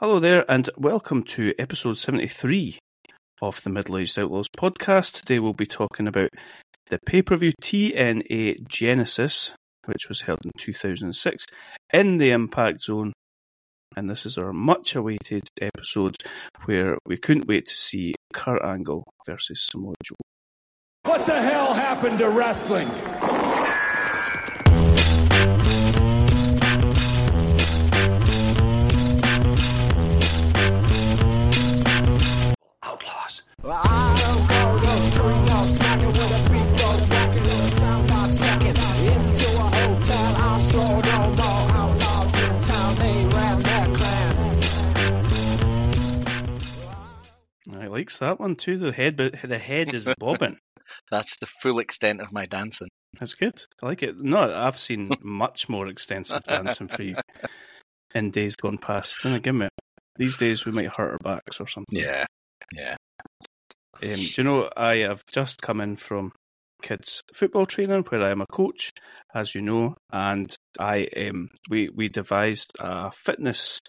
Hello there, and welcome to episode 73 of the Middle Aged Outlaws podcast. Today we'll be talking about the pay per view TNA Genesis, which was held in 2006 in the Impact Zone. And this is our much awaited episode where we couldn't wait to see Kurt Angle versus Samoa Joe. What the hell happened to wrestling? Clan. I likes that one too. The head, but the head is bobbing. That's the full extent of my dancing. That's good. I like it. No, I've seen much more extensive dancing for you in days gone past. Then give me. These days we might hurt our backs or something. Yeah, yeah. Um, do you know, I have just come in from kids football training where I am a coach, as you know, and I um, we we devised a fitness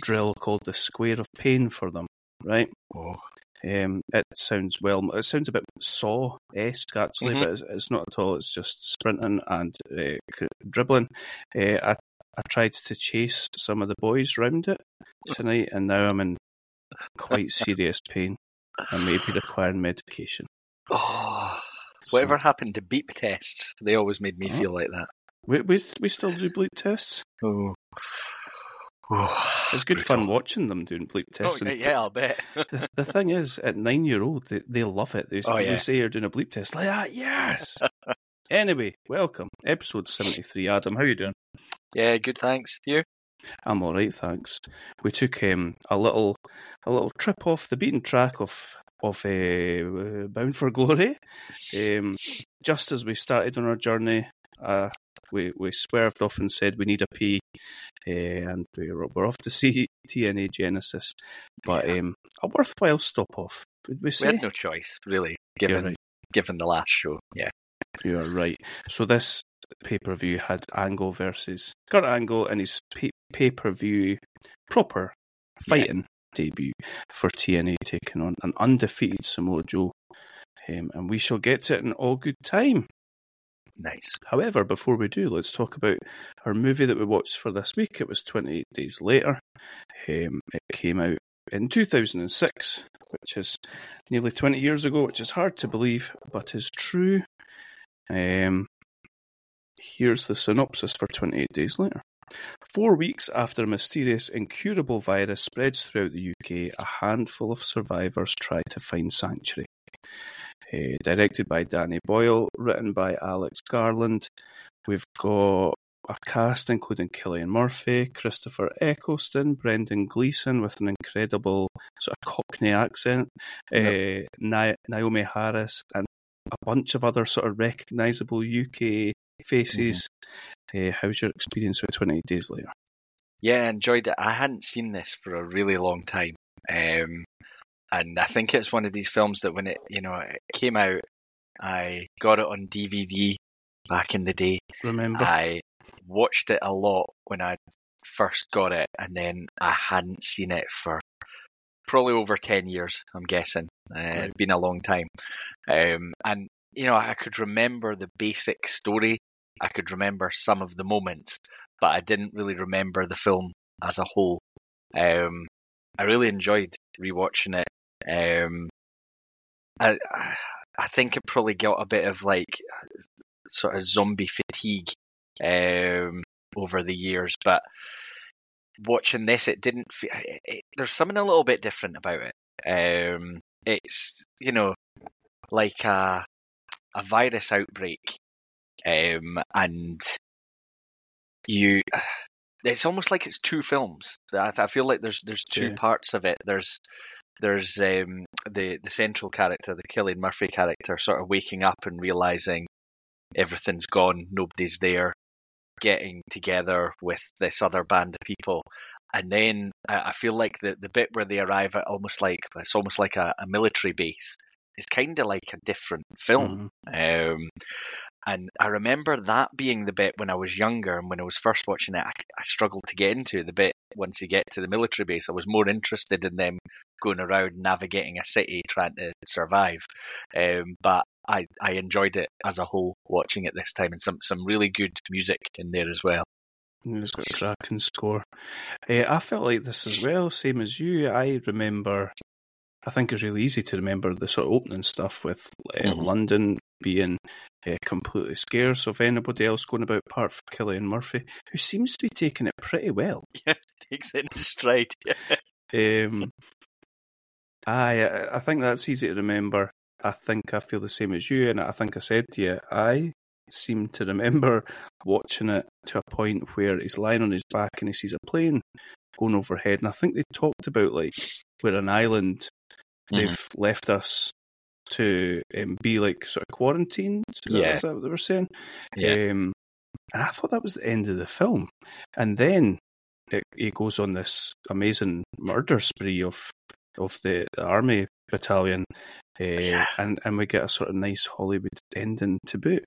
drill called the Square of Pain for them. Right? Oh, Um, it sounds well. It sounds a bit saw esque actually, Mhm. but it's, it's not at all. It's just sprinting and uh, dribbling. Uh, I I tried to chase some of the boys round it tonight, and now I'm in quite serious pain and maybe requiring medication. oh. So- Whatever happened to beep tests? They always made me Huh? feel like that. We we we still do bleep tests. Oh. Oh, It's good fun watching them doing bleep Oh, tests. yeah, yeah, I'll bet. the, the thing is, at nine year old, they, they love it. They, Oh, they yeah. say you're doing a bleep test like that. Yes. anyway, welcome, episode seventy three. Adam, how you doing? yeah, good, thanks. You? I'm all right, thanks. We took um, a little a little trip off the beaten track of of uh, Bound for Glory. Um, just as we started on our journey, uh, we we swerved off and said we need a pee, uh, and we're we're off to see TNA Genesis. But Yeah. um, a worthwhile stop off, would we We had no choice, really, given right. given the last show. Yeah. You are right. So this pay per view had Angle versus Kurt Angle and his pay per view proper fighting debut for TNA, taking on an undefeated Samoa Joe. Um, and we shall get to it in all good time. Nice. However, before we do, let's talk about our movie that we watched for this week. It was 28 days later. Um, it came out in 2006, which is nearly 20 years ago, which is hard to believe, but is true. Um, here's the synopsis for 28 days later. Four weeks after a mysterious, incurable virus spreads throughout the UK, a handful of survivors try to find sanctuary. Uh, directed by Danny Boyle, written by Alex Garland. We've got a cast including Cillian Murphy, Christopher Eccleston, Brendan Gleeson with an incredible sort of Cockney accent, uh, Na- Naomie Harris, and a bunch of other sort of recognisable UK faces. Uh, how's your experience with 28 Days Later? Yeah, I enjoyed it. I hadn't seen this for a really long time. Um, and I think it's one of these films that when it, you know, it came out, I got it on DVD back in the day. Remember? I watched it a lot when I first got it, and then I hadn't seen it for probably over 10 years, I'm guessing. Uh, It'd been a long time. Um, and, you know, I could remember the basic story, I could remember some of the moments, but I didn't really remember the film as a whole. Um, I really enjoyed rewatching it. Um, I, I think it probably got a bit of like sort of zombie fatigue um, over the years, but watching this, it didn't. Feel, it, it, there's something a little bit different about it. Um, it's you know like a a virus outbreak, um, and you. It's almost like it's two films. I, I feel like there's there's two Yeah. parts of it. There's there's um, the the central character, the Cillian Murphy character, sort of waking up and realizing everything's gone, nobody's there, getting together with this other band of people, and then I, I feel like the the bit where they arrive at almost like it's almost like a, a military base. It's kind of like a different film. Mhm. Um, and I remember that being the bit when I was younger and when I was first watching it, I, I struggled to get into the bit once you get to the military base. I was more interested in them going around navigating a city trying to survive. Um, but I, I enjoyed it as a whole watching it this time and some, some really good music in there as well. It's got a cracking score. Uh, I felt like this as well, same as you. I remember, I think it's really easy to remember the sort of opening stuff with uh, Mhm. London being uh, completely scarce of anybody else going about apart from Cillian Murphy, who seems to be taking it pretty well. Yeah, takes it in stride. Um, I I think that's easy to remember. I think I feel the same as you, and I think I said to you, I seem to remember watching it to a point where he's lying on his back and he sees a plane going overhead, and I think they talked about like we're an island. They've left us to um, be like sort of quarantined. Is, Yeah. is that what they were saying? Yeah. Um, and I thought that was the end of the film. And then it, he goes on this amazing murder spree of of the, the army battalion, uh, and and we get a sort of nice Hollywood ending to boot.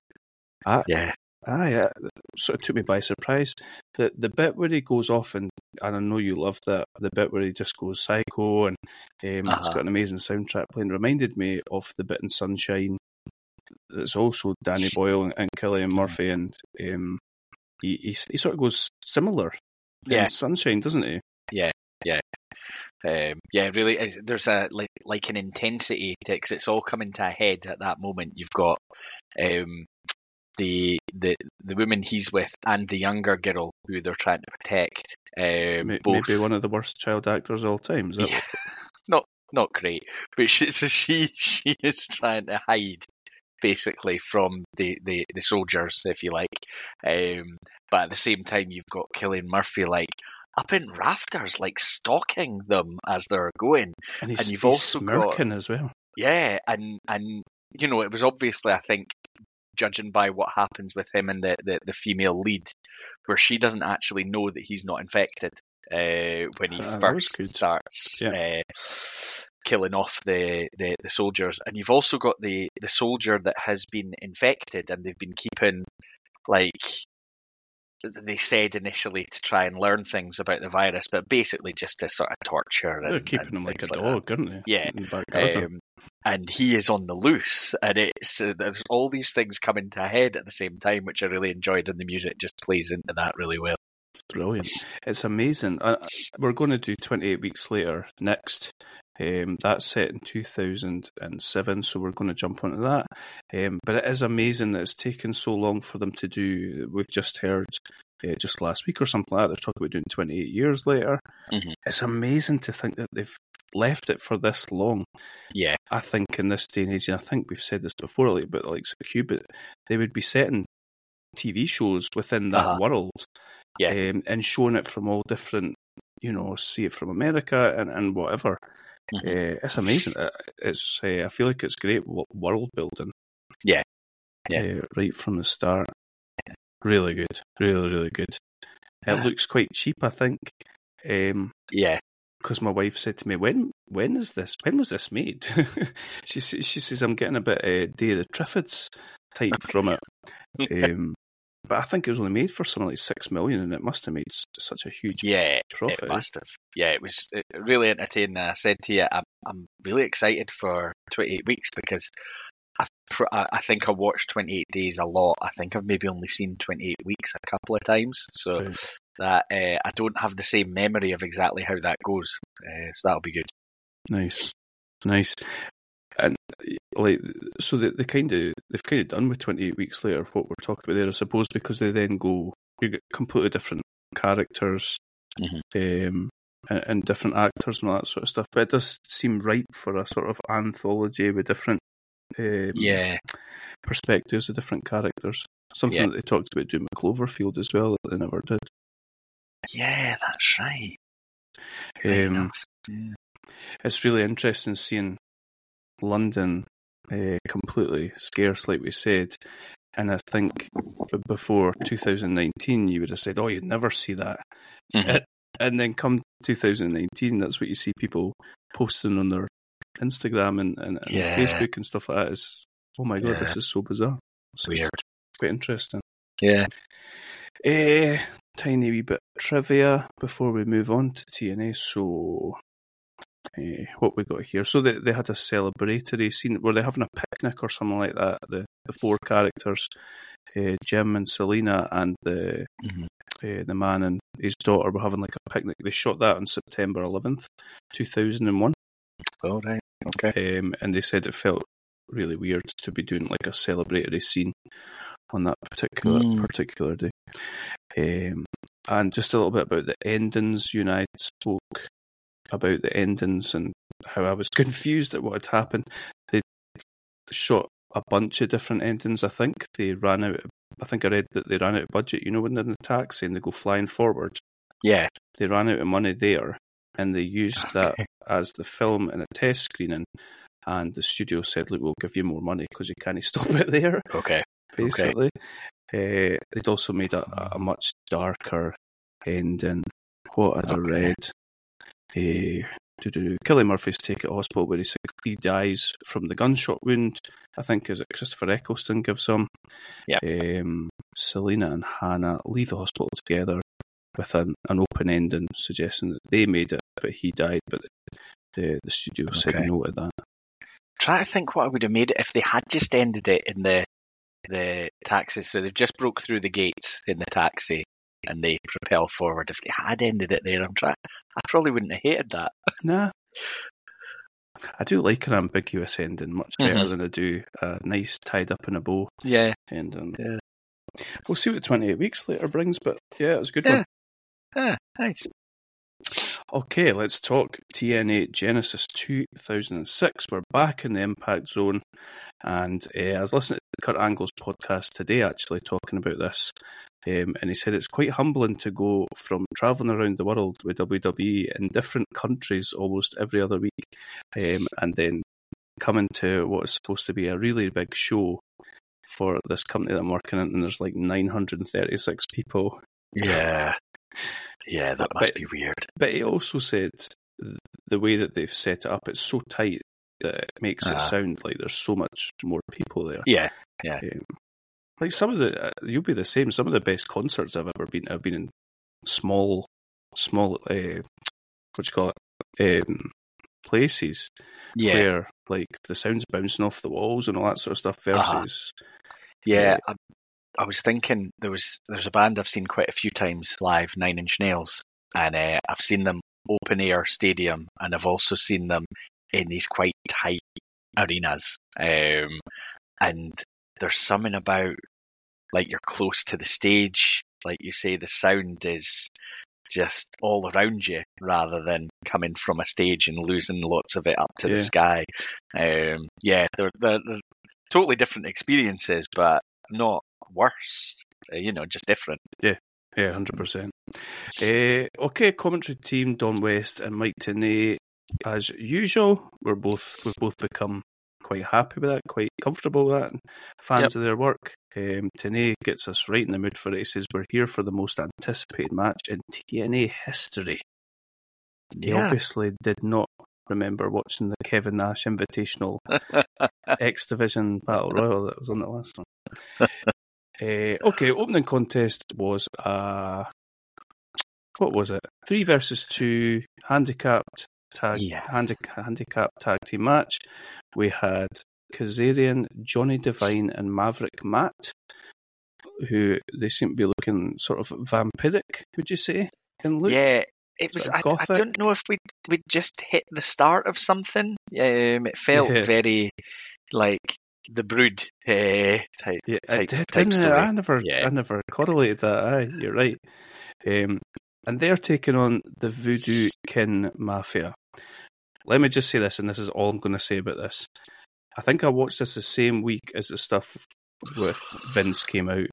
I, Yeah. I uh, sort of took me by surprise. The the bit where he goes off and and I know you love that the bit where he just goes psycho and um, it's Uh-huh. got an amazing soundtrack playing. Reminded me of the bit in Sunshine. It's also Danny Boyle and, and Cillian Murphy, and um, he, he he sort of goes similar. Yeah. in Sunshine, doesn't he? Yeah, yeah, um, yeah, really, there's a like like an intensity to because it's all coming to a head at that moment. You've got um, the the the woman he's with and the younger girl who they're trying to protect. Um, May- both Maybe one of the worst child actors of all time. Is that Yeah. not not great, but she, so she she is trying to hide basically from the, the, the soldiers, if you like. Um, but at the same time, you've got Cillian Murphy like up in rafters, like stalking them as they're going. and he's, and you've also got- as well. Yeah, and and you know, it was obviously, I think, judging by what happens with him and the, the, the female lead, where she doesn't actually know that he's not infected uh, when he was first starts uh, killing off the, the, the soldiers. And you've also got the, the soldier that has been infected, and they've been keeping like they said initially to try and learn things about the virus, but basically just to sort of torture. They're and, keeping and him like a dog, aren't they? Yeah. In the back garden. Um, and he is on the loose, and it's uh, there's all these things coming to head at the same time, which I really enjoyed, and the music just plays into that really well. It's brilliant. It's amazing. Uh, we're going to do 28 weeks later next. Um, that's set in 2007, so we're going to jump onto that. Um, but it is amazing that it's taken so long for them to do. We've just heard uh, just last week or something like that. They're talking about doing 28 years later. Mhm. It's amazing to think that they've left it for this long. Yeah, I think in this day and age, and I think we've said this before, like, but like Cubit, they would be setting TV shows within that Uh-huh. world, Yeah. um, and showing it from all different, you know, see it from America and, and whatever. Mhm. Uh, it's amazing. It's uh, I feel like it's great world building. Yeah. Yeah. Uh, right from the start. Really good, really really good. It Ah. looks quite cheap, I think. Um, yeah, because my wife said to me, "When when is this? When was this made?" she she says I'm getting a bit uh, Day of the Triffids type from it. Um, but I think it was only made for something like six million, and it must have made such a huge yeah. profit. It must have. Yeah, it was really entertaining. I said to you, I'm I'm really excited for 28 weeks because I I think I watched 28 Days a lot. I think I've maybe only seen 28 Weeks a couple of times, so Right. that uh, I don't have the same memory of exactly how that goes. Uh, so that'll be good. Nice, nice, and like so they, they kind of they've kind of done with twenty eight weeks later what we're talking about there, I suppose, because they then go you get completely different characters, Mhm. um, and, and different actors and all that sort of stuff. But it does seem ripe for a sort of anthology with different um, Yeah, perspectives of different characters. Something Yeah. that they talked about doing with Cloverfield as well that they never did. yeah, that's right. Um. Yeah. it's really interesting seeing London uh, completely scarce, like we said. And I think before 2019, you would have said, "Oh, you'd never see that." Mhm. And then come 2019, that's what you see people posting on their Instagram and, and, and Yeah. Facebook and stuff like that. Is oh my god, Yeah. this is so bizarre. So it's Weird. quite interesting. Yeah, Uh, tiny wee bit of trivia before we move on to TNA. So, eh, what we got here? So they they had a celebratory scene. Were they having a picnic or something like that? The the four characters, uh, Jim and Selena, and the Mhm. uh, the man and his daughter were having like a picnic. They shot that on September eleventh, two thousand and one. All right. Okay. Um, and they said it felt really weird to be doing like a celebratory scene on that particular Mm. particular day. Um, and just a little bit about the endings. I spoke about the endings and how I was confused at what had happened. They shot a bunch of different endings. I think they ran out. Of, I think I read that they ran out of budget. You know, when they're in the taxi and they go flying forward, Yeah. they ran out of money there, and they used that as the film in a test screening. And the studio said, "Look, we'll give you more money because you can't stop it there." Okay. Basically, uh, they'd also made a, a much darker ending. What had I Okay. read? Uh. Killy Murphy's taken to hospital where he, sick- he dies from the gunshot wound. I think is it Christopher Eccleston gives him. Yeah. Um, Selena and Hannah leave the hospital together with an, an open ending suggesting that they made it, but he died. But the the studio said no to that. Try to think what I would have made it if they had just ended it in the the taxi. So they've just broke through the gates in the taxi and they propel forward. If they had ended it there, I'm trying. I probably wouldn't have hated that. Nah. I do like an ambiguous ending much better Mhm. than I do a nice tied up in a bow Yeah. ending. Yeah. We'll see what 28 weeks later brings, but yeah, it was a good Yeah. one. Ah, nice. Okay, let's talk TNA Genesis 2006. We're back in the Impact Zone, and uh, I was listening to Kurt Angle's podcast today, actually talking about this, um, and he said it's quite humbling to go from traveling around the world with WWE in different countries almost every other week, um, and then coming to what is supposed to be a really big show for this company that I'm working in, and there's like 936 people Yeah. Yeah, that But- must be weird. But he also said the way that they've set it up, it's so tight that it makes Ah. it sound like there's so much more people there. Yeah. Um, like some of the, uh, you'll be the same. Some of the best concerts I've ever been, to have been in small, small, uh, what do you call it, um, places Yeah. where like the sound's bouncing off the walls and all that sort of stuff. Uh-huh. Versus, Yeah, I, I was thinking there was there's a band I've seen quite a few times live, Nine Inch Nails, and uh, I've seen them open air stadium, and I've also seen them in these quite tight arenas. Um, and there's something about like you're close to the stage, like you say, the sound is just all around you rather than coming from a stage and losing lots of it up to Yeah. the sky. Um, yeah, they're, they're, they're totally different experiences, but not worse. Uh, you know, just different. Yeah, Yeah, hundred percent. Uh, okay, commentary team Don West and Mike Tenay, as usual. We're both we've both become quite happy with that, quite comfortable with that, and fans of their work. Um, Tenay gets us right in the mood for it. He says we're here for the most anticipated match in TNA history. He obviously did not remember watching the Kevin Nash Invitational X Division Battle Royal that was on the last one. uh, okay, opening contest was uh what was it? Three versus two handicapped tag Yeah. handi- handicapped tag team match. We had Kazarian, Johnny Devine, and Maverick Matt, who they seem to be looking sort of vampiric. Would you say? In look? Yeah, it was. Sort I, of I don't know if we we just hit the start of something. Um, it felt Yeah. very like the Brood uh, type. Yeah, type, I type story. I never, Yeah. I never correlated that. Aye, you're right. Um, and they're taking on the Voodoo Kin Mafia. Let me just say this, and this is all I'm going to say about this. I think I watched this the same week as the stuff with Vince came out,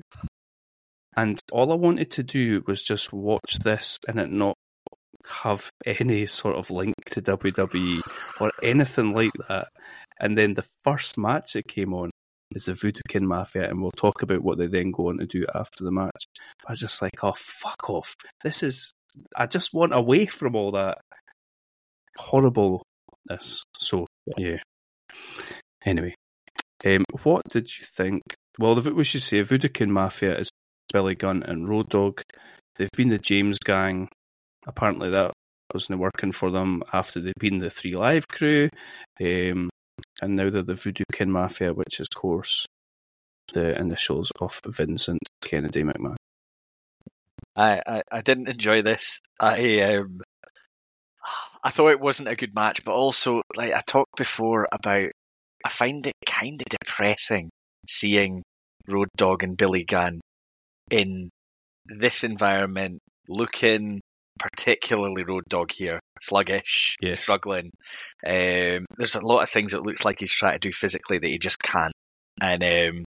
and all I wanted to do was just watch this and it not have any sort of link to WWE or anything like that. And then the first match that came on is the Voodoo Kin Mafia, and we'll talk about what they then go on to do after the match. I was just like, oh, fuck off. This is, I just want away from all that horribleness. So, yeah. Anyway, um, what did you think? Well, the, we should say Voodoo Kin Mafia is Billy Gunn and Road Dog. they've been the James Gang. Apparently, that wasn't working for them after they've been the Three Live Crew, um, and now they're the Voodoo Kin Mafia, which is, of course, the initials of Vincent Kennedy McMahon. I, I, I didn't enjoy this. I um, I thought it wasn't a good match, but also like I talked before about, I find it kind of depressing seeing Road Dog and Billy Gunn in this environment, looking particularly Road Dog here, sluggish, Yes. struggling. Um, there's a lot of things it looks like he's trying to do physically that he just can't, and um,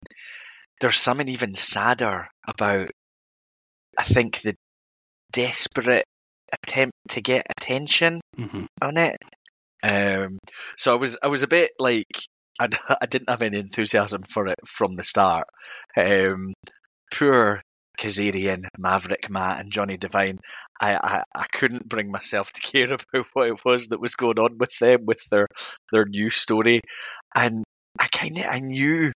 there's something even sadder about. I think the desperate attempt to get attention hmm on it. Um, so I was I was a bit like I, I didn't have any enthusiasm for it from the start. Um, poor Kazarian, Maverick Matt, and Johnny Devine. I, I, I couldn't bring myself to care about what it was that was going on with them with their their new story, and I kind of I knew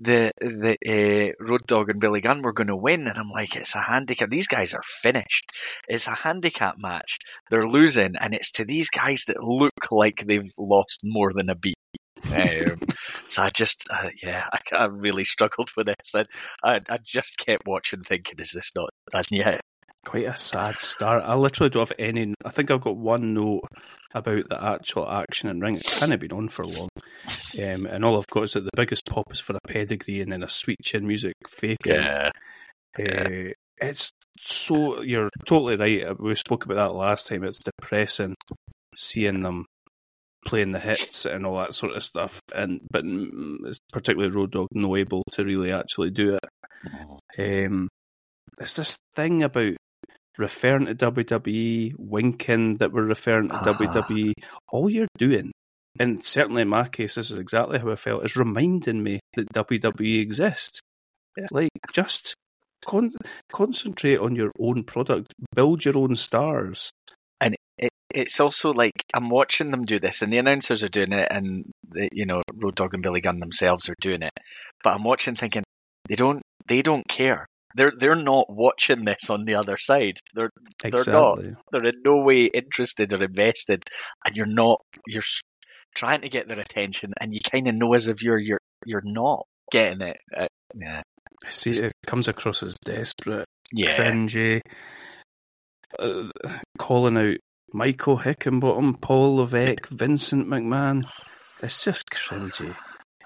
the the uh, Road Dog and Billy Gunn were going to win, and I'm like, it's a handicap. These guys are finished. It's a handicap match. They're losing, and it's to these guys that look like they've lost more than a beat. um, so I just, uh, yeah, I, I really struggled with this. I, I, I just kept watching, thinking, is this not done yet? Quite a sad start. I literally don't have any. I think I've got one note about the actual action and ring. It can't have been on for long. Um, and all I've got is that the biggest pop is for a pedigree and then a sweet chin music faking. Yeah, Uh, it's so you're totally right. We spoke about that last time. It's depressing seeing them playing the hits and all that sort of stuff, and but mm, it's particularly Road Dog no able to really actually do it. Um, it's this thing about referring to WWE, winking that we're referring to Ah. WWE. All you're doing, and certainly in my case, this is exactly how I felt, is reminding me that WWE exists. Like, just con- concentrate on your own product, build your own stars. and it, it's also like I'm watching them do this, and the announcers are doing it, and the, you know Road Dog and Billy Gunn themselves are doing it. But I'm watching, thinking they don't they don't care. They're they're not watching this on the other side. They're not. Exactly. they're in no way interested or invested, and you're not. You're trying to get their attention, and you kind of know as a viewer you're you're not getting it. Uh, yeah, I see it comes across as desperate, yeah, cringy, uh, calling out Michael Hickenbottom, Paul Levesque, Vincent McMahon. It's just cringy,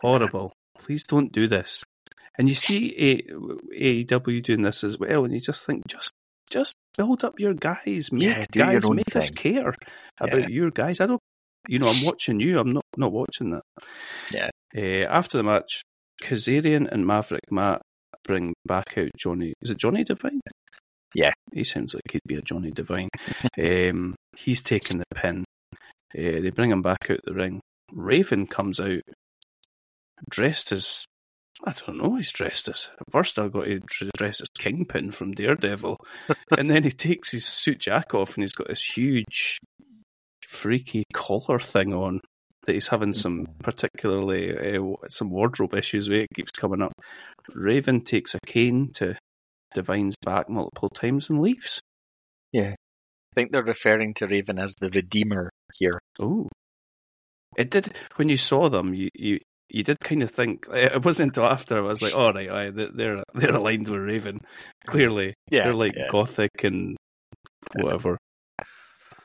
horrible. Please don't do this. And you see A- AEW doing this as well, and you just think, just just build up your guys, make Yeah, guys, make us care about Yeah. your guys. I don't, you know, I'm watching you. I'm not not watching that. Yeah. Uh, after the match, Kazarian and Maverick Matt bring back out Johnny. Is it Johnny Devine? Yeah. he sounds like he'd be a Johnny Devine. um, he's taking the pin. Uh, they bring him back out the ring. Raven comes out dressed as I don't know. He's dressed as first I got to dress as Kingpin from Daredevil, and then he takes his suit jack off and he's got this huge, freaky collar thing on that he's having some particularly uh, some wardrobe issues with. It keeps coming up. Raven takes a cane to Devine's back multiple times and leaves. Yeah, I think they're referring to Raven as the Redeemer here. Oh, it did when you saw them. You you you did kind of think eh, it wasn't until after I was like, all right, aye, they're they're- they're aligned with Raven. Clearly, Yeah, they're like yeah. gothic and whatever.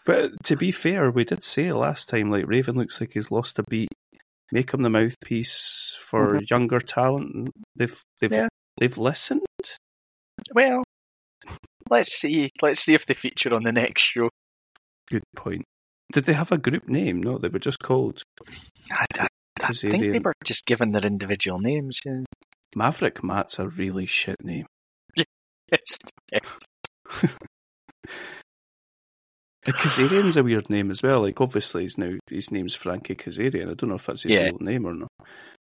But to be fair, we did say last time like Raven looks like he's lost a beat. Make him the mouthpiece for mm-hmm. younger talent. They've they've Yeah. they've listened. Well, let's see. Let's see if they feature on the next show. Good point. Did they have a group name? No, they were just called I, I, I think they were just given their individual names. Yeah. Maverick Matt's a really shit name. And Kazarian's a weird name as well. Like obviously he's now his name's Frankie Kazarian. I don't know if that's his Yeah. real name or not.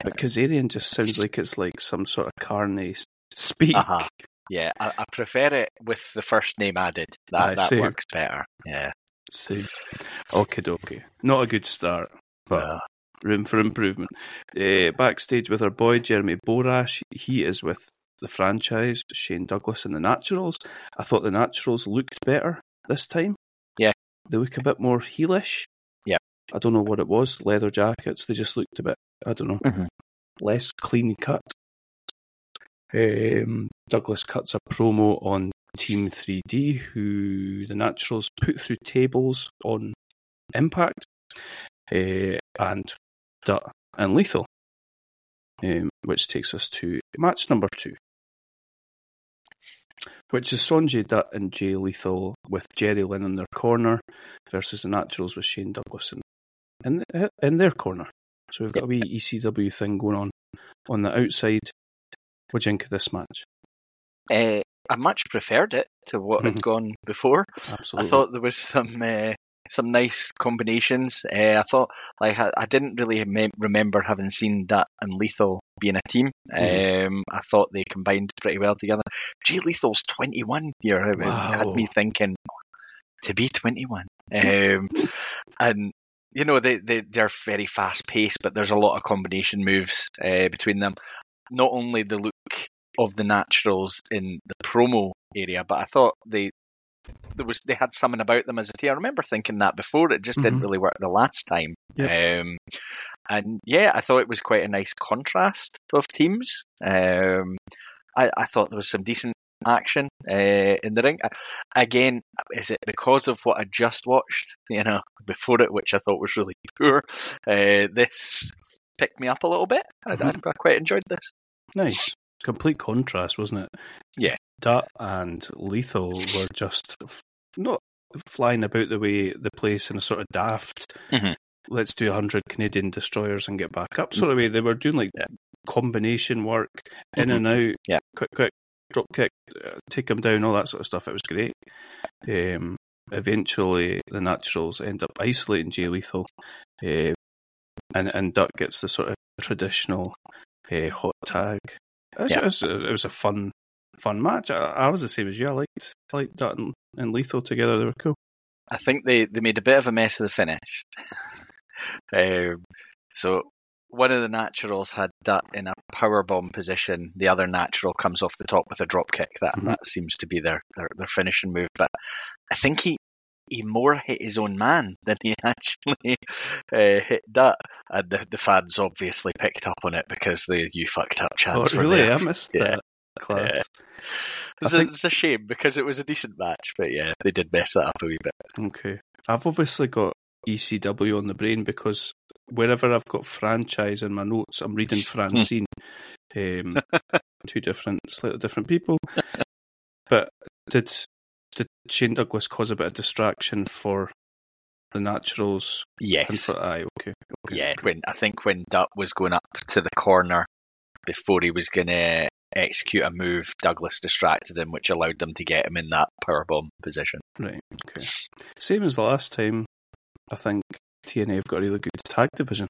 But Kazarian just sounds like it's like some sort of carny speak. Uh-huh. Yeah, I, I prefer it with the first name added. That that works better. Yeah. So, okay, dokie. Not a good start, but room for improvement. Uh, backstage with our boy Jeremy Borash, he is with the franchise, Shane Douglas and the Naturals. I thought the Naturals looked better this time. Yeah. They look a bit more heelish. Yeah. I don't know what it was. Leather jackets. They just looked a bit, I don't know, Mhm. less clean cut. Um, Douglas cuts a promo on Team 3D, who the Naturals put through tables on Impact, uh, and Dutt and Lethal, um, which takes us to match number two, which is Sonjay Dutt and Jay Lethal with Jerry Lynn in their corner versus the Naturals with Shane Douglas in, in, in their corner. So we've got a wee ECW thing going on on the outside. What do you think of this match? Uh, I much preferred it to what had Mhm. gone before. Absolutely. I thought there was some uh, some nice combinations. Uh, I thought like I, I didn't really me- remember having seen Dutt and Lethal being a team. Mhm. Um, I thought they combined pretty well together. Jay Lethal's 21 here. It had me thinking to be 21. Um, and you know they they they're very fast paced, but there's a lot of combination moves uh, between them. Not only the look of the naturals in the promo area, but I thought they there was they had something about them as a team. I remember thinking that before. It just didn't Mhm. really work the last time. Um, and yeah, I thought it was quite a nice contrast of teams. Um, I, I thought there was some decent action uh, in the ring. Again, is it because of what I just watched? You know, before it, which I thought was really poor. Uh, this picked me up a little bit. I, I, I quite enjoyed this. Nice. Complete contrast, wasn't it? Yeah. Dutt and Lethal were just f- not flying about the way the place in a sort of daft, Mhm. let's do 100 Canadian destroyers and get back up sort of way. They were doing like Yeah. combination work, in Mhm. and out, Yeah. quick, quick, drop kick, uh, take them down, all that sort of stuff. It was great. Um, eventually, the Naturals end up isolating Jay Lethal, uh, and, and Dutt gets the sort of traditional uh, hot tag. It was, Yeah. it, was a, it was a fun, fun match. I, I was the same as you. I liked, I liked Dutt and, and Lethal together. They were cool. I think they, they made a bit of a mess of the finish. um, so one of the naturals had that in a power bomb position. The other natural comes off the top with a drop kick. That Mhm. that seems to be their, their their finishing move. But I think he he more hit his own man than he actually uh, hit that. And the, the fans obviously picked up on it because the you fucked up chance oh, really? there. I missed Yeah. that class. It's, I a, think- it's a shame because it was a decent match, but yeah, they did mess that up a wee bit. Okay. I've obviously got ECW on the brain because wherever I've got franchise in my notes, I'm reading Francine. um, two different, slightly different people. But did did Shane Douglas cause a bit of distraction for the Naturals? And Yes. for aye, okay, okay. Yeah, when I think when Dutt was going up to the corner before he was going to execute a move, Douglas distracted him, which allowed them to get him in that powerbomb position. right, okay. Same as the last time. I think TNA have got a really good tag division.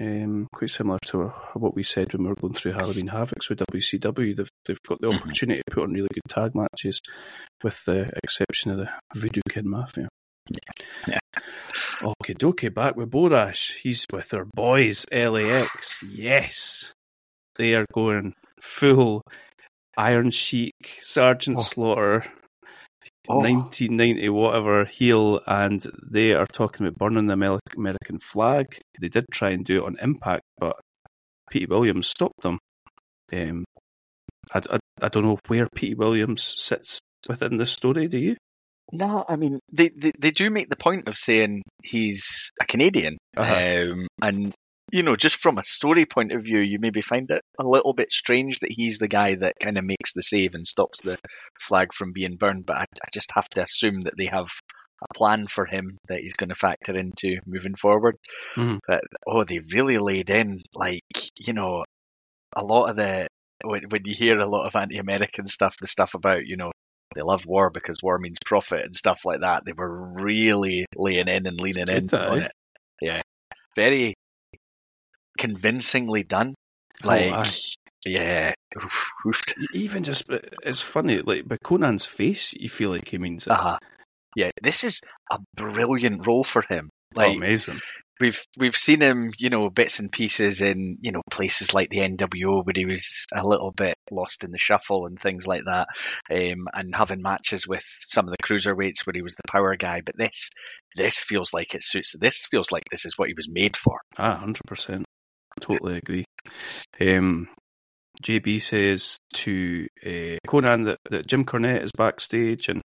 Yeah. Um, quite similar to what we said when we were going through Halloween Havocs with WCW. They've they've got the Mhm. opportunity to put on really good tag matches, with the exception of the Voodoo Kin Mafia. Yeah. Okay, dokie, back with Borash. He's with our boys, LAX. Yes. They are going full Iron Sheik, Sergeant Oh. Slaughter, Oh. 1990 whatever heel, and they are talking about burning the American flag. They did try and do it on Impact, but Pete Williams stopped them. Um, I, I, I don't know where Pete Williams sits within this story, do you? No, I mean they, they they do make the point of saying he's a Canadian, Uh-huh. um, and you know just from a story point of view, you maybe find it a little bit strange that he's the guy that kind of makes the save and stops the flag from being burned. But I, I just have to assume that they have a plan for him that he's going to factor into moving forward. Mhm. But oh, they really laid in like you know a lot of the when, when you hear a lot of anti-American stuff, the stuff about you know they love war because war means profit and stuff like that. They were really laying in and leaning in Did they? on it. Yeah, very convincingly done. Oh, Like, aye. yeah, oof, oofed. Even just, it's funny, like, by Konnan's face, you feel like he means it. Uh-huh. Yeah, this is a brilliant role for him. Oh, Like, amazing. we've we've seen him, you know, bits and pieces in you know places like the NWO where he was a little bit lost in the shuffle and things like that, um, and having matches with some of the cruiserweights where he was the power guy. But this this feels like it suits. This feels like this is what he was made for. Ah, hundred percent. Totally agree. Um, JB says to uh, Konnan that, that Jim Cornette is backstage and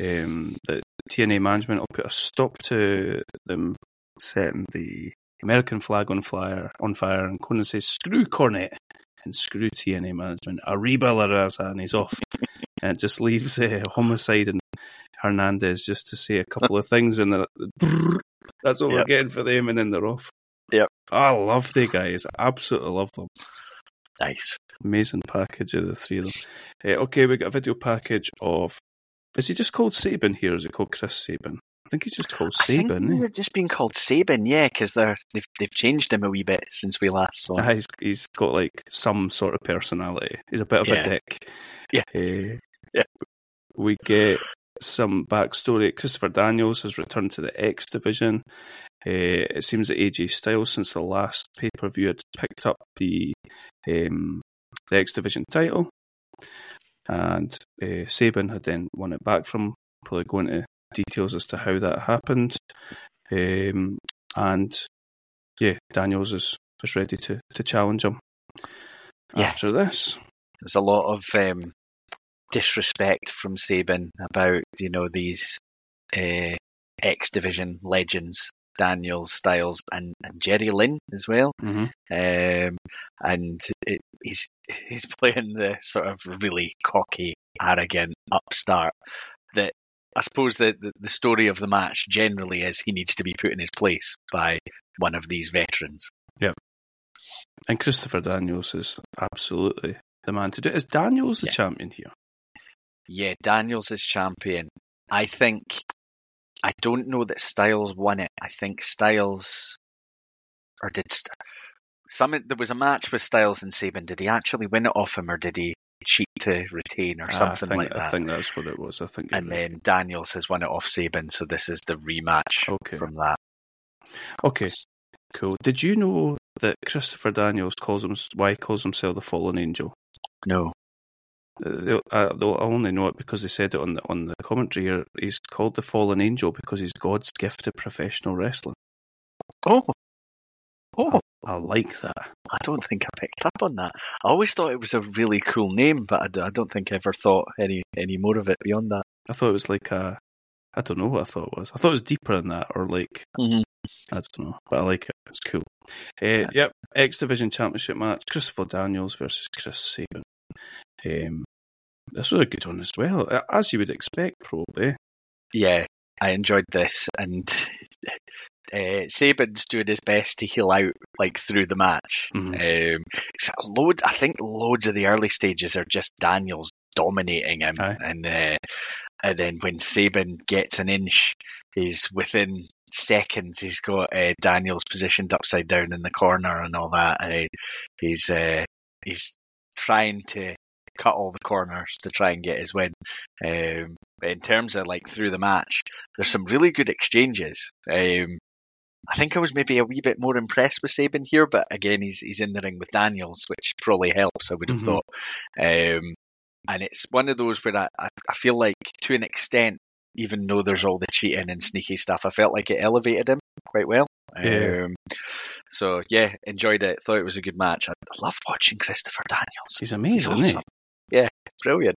um, that TNA management will put a stop to them setting the American flag on fire. On fire, and Konnan says, "Screw Cornette and screw TNA management." Arriba La Raza, and he's off. and it just leaves uh, Homicide and Hernandez just to say a couple of things, and the, that's all we're getting for them, and then they're off. Yep. I love the guys. Absolutely love them. Nice. Amazing package of the three of them. Uh, okay, we got a video package of. Is he just called Sabin here? Is he called Chris Sabin? I think he's just called I think they eh? were just being called Sabin, yeah, because they're they've they've changed him a wee bit since we last saw. him. Ah, he's he's got like some sort of personality. He's a bit of Yeah. a dick. Yeah. Eh, Yeah. We get some backstory. Christopher Daniels has returned to the X division. Uh, it seems that AJ Styles, since the last pay per view, had picked up the um, the X division title, and uh, Sabin had then won it back from. Probably going into details as to how that happened. Um, and yeah, Daniels is, is ready to, to challenge him Yeah. after this. There's a lot of um, disrespect from Sabin about you know these uh, X Division legends, Daniels, Styles, and, and Jerry Lynn as well. Mm-hmm. Um, and it, he's he's playing the sort of really cocky, arrogant upstart that. I suppose the, the, the story of the match generally is he needs to be put in his place by one of these veterans. Yeah. And Christopher Daniels is absolutely the man to do it. Is Daniels the Yeah. champion here? Yeah, Daniels is champion. I think I don't know that Styles won it. I think Styles or did St- some there was a match with Styles and Sabin. Did he actually win it off him or did he cheat to retain or something think, like that? I think that's what it was. I think. and right. then Daniels has won it off Sabin, so this is the rematch Okay. from that. Okay, cool. Did you know that Christopher Daniels calls him why he calls himself the fallen angel? No. Uh, I, I only know it because they said it on the on the commentary. Here. He's called the fallen angel because he's God's gift to professional wrestling. Oh. Oh, I like that. I don't think I picked up on that. I always thought it was a really cool name, but I, don't think I ever thought any any more of it beyond that. I thought it was like a. I don't know what I thought it was. I thought it was deeper than that, or like Mhm. I don't know, but I like it. It's cool. Uh, yep, X Division Championship match: Christopher Daniels versus Chris Sabin. Um, this was a good one as well, as you would expect, probably. yeah, I enjoyed this, and uh, Sabin's doing his best to heel out like through the match. Mhm. Um, load, I think loads of the early stages are just Daniels dominating him, Aye. and uh, and then when Sabin gets an inch, he's within seconds. He's got uh, Daniels positioned upside down in the corner and all that. And he's uh, he's trying to cut all the corners to try and get his win. Um, in terms of like through the match, there's some really good exchanges. Um, I think I was maybe a wee bit more impressed with Sabin here, but again, he's he's in the ring with Daniels, which probably helps. I would have Mhm. thought. Um, and it's one of those where I, I, I feel like, to an extent, even though there's all the cheating and sneaky stuff, I felt like it elevated him quite well. Yeah. Um, so yeah, enjoyed it. Thought it was a good match. I, love watching Christopher Daniels. He's amazing, He's isn't he? Yeah, brilliant.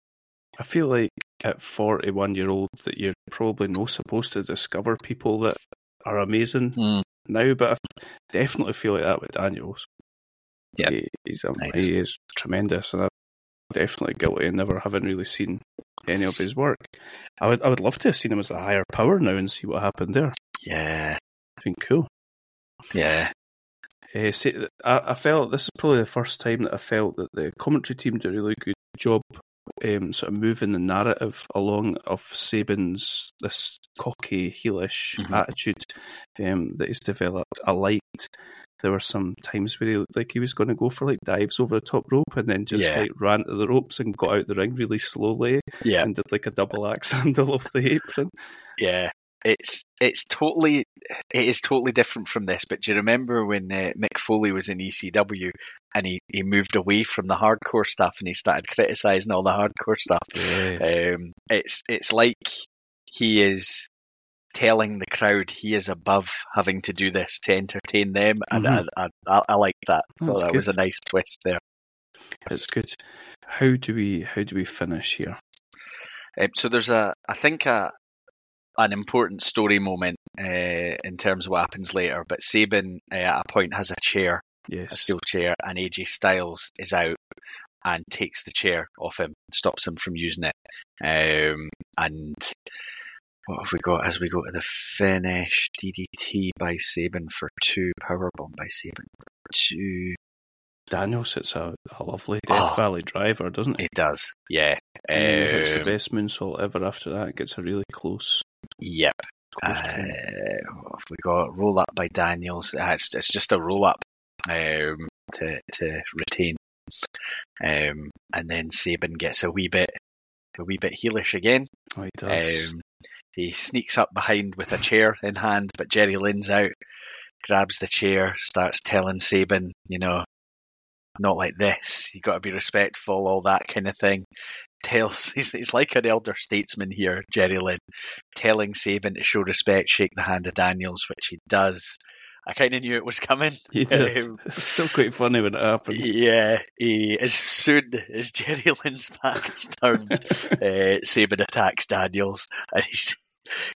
I feel like at 41 year old that you're probably not supposed to discover people that are amazing Mm. now, but I definitely feel like that with Daniels. Yeah. He, he's Nice. he is tremendous, and I'm definitely guilty of never having really seen any of his work. I would I would love to have seen him as a higher power now and see what happened there. Yeah, been cool. yeah. Uh, see, I, I felt this is probably the first time that I felt that the commentary team did a really good job, um, sort of moving the narrative along of Sabin's this cocky, heelish Mhm. attitude um, that he's developed. I liked. There were some times where he looked like he was going to go for like dives over the top rope and then just Yeah. like ran to the ropes and got out the ring really slowly Yeah, and did like a double axe handle off the apron. yeah. It's it's totally it is totally different from this. But do you remember when uh, Mick Foley was in ECW and he, he moved away from the hardcore stuff and he started criticizing all the hardcore stuff? Yes. Um, it's it's like he is telling the crowd he is above having to do this to entertain them, and Mhm. I, I, I, like that. Thought that was a nice twist there. It's good. How do we how do we finish here? Um, so there's a, I think a, an important story moment uh, in terms of what happens later. But Sabin uh, at a point has a chair, a steel chair, and AJ Styles is out and takes the chair off him, stops him from using it. Um, and what have we got as we go to the finish? DDT by Sabin for two, powerbomb by Sabin for two. Daniels hits a, a lovely Death Oh. Valley driver, doesn't he? It does, yeah. He hits the Um, best moonsault ever after that. Gets a really close, Yep. Uh, count. what have we got roll up by Daniels. Uh, it's, it's just a roll up um, to to retain, um, and then Sabin gets a wee bit a wee bit heelish again. Oh, he does. Um, he sneaks up behind with a chair in hand, but Jerry Lynn's out, grabs the chair, starts telling Sabin, you know, not like this. You got to be respectful, all that kind of thing. Tells he's, he's like an elder statesman here, Jerry Lynn, telling Sabin to show respect, shake the hand of Daniels, which he does. I kind of knew it was coming. he did. um, it's still quite funny when it happens. Yeah, he, as soon as Jerry Lynn's back is turned, uh, Sabin attacks Daniels, and he's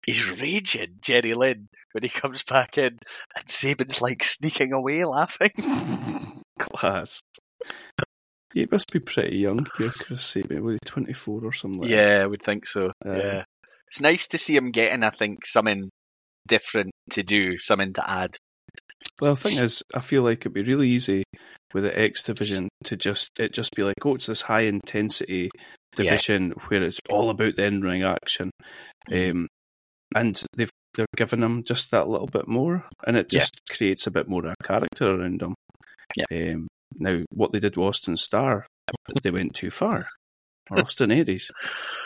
he's raging, Jerry Lynn, when he comes back in, and Sabin's like sneaking away laughing. Class. He must be pretty young here, Chris Sabin. Was he 24 or something like yeah, I would think so. Uh, yeah, it's nice to see him getting, I think, something different to do, something to add. Well, the thing is, I feel like it'd be really easy with the X division to just it just be like, oh, it's this high intensity Yeah. division where it's all about the in ring action, um, and they've they're giving them just that little bit more, and it Yeah. just creates a bit more of a character around them. Yeah. Um, now, what they did with Austin Starr, they went too far. Or Austin Aries,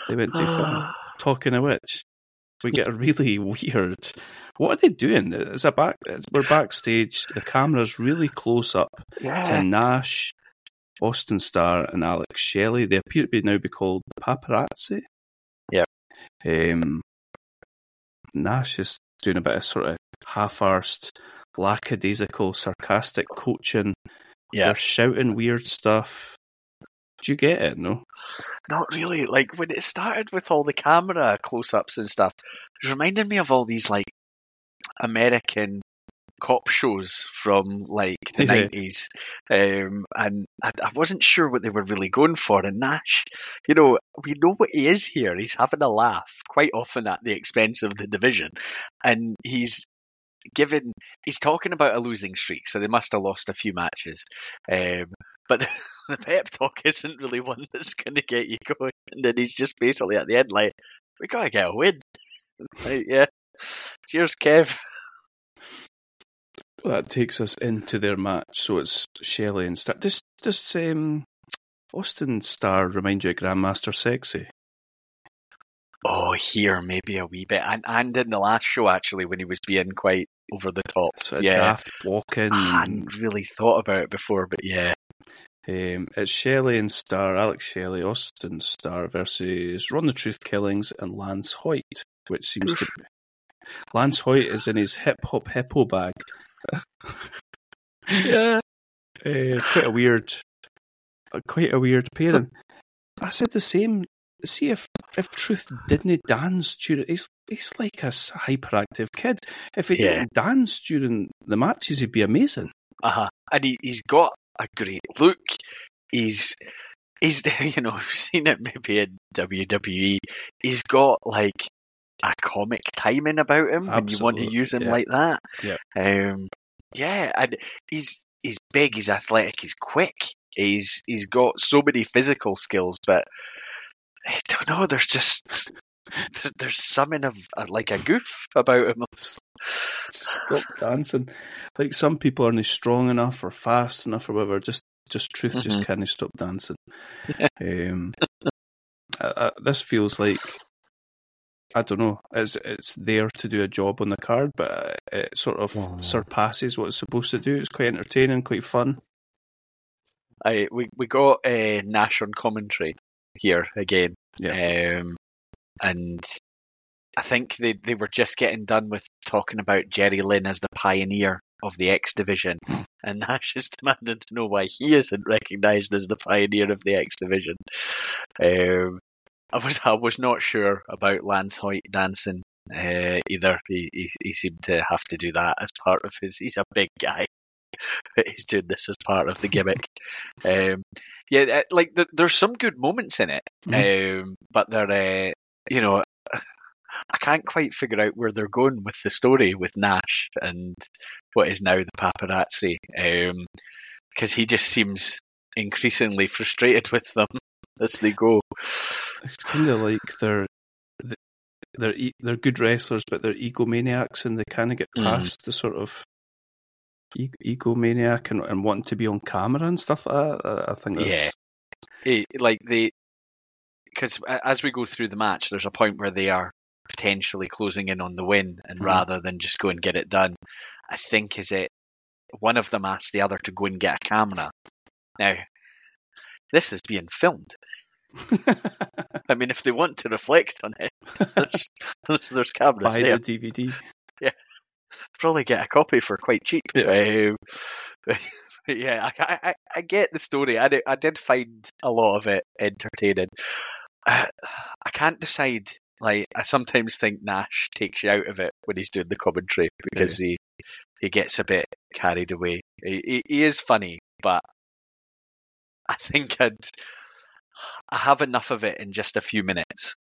they went too far. Talking of which, we get a really weird. What are they doing? It's a back. It's, we're backstage. The camera's really close up to Nash, Austin Starr, and Alex Shelley. They appear to be now be called paparazzi. Yeah. Um, Nash is doing a bit of sort of half-arsed, lackadaisical, sarcastic coaching. Yeah. They're shouting weird stuff. Do you get it? No. Not really. Like when it started with all the camera close-ups and stuff, it was reminding me of all these like American cop shows from like the Yeah. nineties, um, and I, I wasn't sure what they were really going for. And Nash, you know, we know what he is here. He's having a laugh quite often at the expense of the division, and he's given he's talking about a losing streak, so they must have lost a few matches. Um, but the, the pep talk isn't really one that's going to get you going. And then he's just basically at the end like, "We gotta get a win." Like, yeah. Cheers, Kev. That takes us into their match. So it's Shelley and Starr. Does does um, Austin Starr remind you of Grandmaster Sexy? Oh, here maybe a wee bit, and and in the last show actually when he was being quite over the top. Sort of yeah, daft walking. I hadn't really thought about it before, but yeah, Um, it's Shelley and Starr, Alex Shelley, Austin Starr versus Ron the Truth Killings and Lance Hoyt, which seems to be. Lance Hoyt is in his hip hop hippo bag. yeah, Uh, quite a weird, uh, quite a weird pairing. I said the same. See if if Truth didn't dance during, he's he's like a hyperactive kid. If he Yeah. didn't dance during the matches, he'd be amazing. uh huh. And he he's got a great look. He's he's you know I've seen it maybe in WWE. He's got like a comic timing about him and you want to use him yeah. like that. Yeah. Um, yeah, and he's he's big, he's athletic, he's quick. He's he's got so many physical skills, but I don't know. There's just there's something of uh, like a goof about him. Stop dancing. Like some people aren't strong enough or fast enough or whatever. Just just truth just Mhm. can't stop dancing. um, uh, uh, this feels like I don't know. It's it's there to do a job on the card, but it sort of surpasses what it's supposed to do. It's quite entertaining, quite fun. I we we got uh, Nash on commentary here again, Yeah. um, and I think they they were just getting done with talking about Jerry Lynn as the pioneer of the X division, and Nash is demanding to know why he isn't recognised as the pioneer of the X division. Um, I was I was not sure about Lance Hoyt dancing uh, either. He, he he seemed to have to do that as part of his. He's a big guy. He's doing this as part of the gimmick. um, yeah, uh, like there, there's some good moments in it, um, but they're uh, you know I can't quite figure out where they're going with the story with Nash and what is now the paparazzi, because he just seems increasingly frustrated with them as they go. It's kind of like they're they're they're good wrestlers, but they're egomaniacs, and they kind of get Mm. past the sort of e- egomaniac and, and wanting to be on camera and stuff like that. I, I think that's Yeah. Eh, like they, because as we go through the match, there's a point where they are potentially closing in on the win, and Mhm. rather than just go and get it done, I think is it one of them asks the other to go and get a camera. Now, this is being filmed. I mean, if they want to reflect on it, there's, there's, there's cameras buy there. the DVD. Probably get a copy for quite cheap. Yeah. Um, yeah, I, I, I get the story. I did, I did find a lot of it entertaining. Uh, I can't decide. Like, I sometimes think Nash takes you out of it when he's doing the commentary because he he gets a bit carried away. He, he, is funny, but I think I'd I have enough of it in just a few minutes.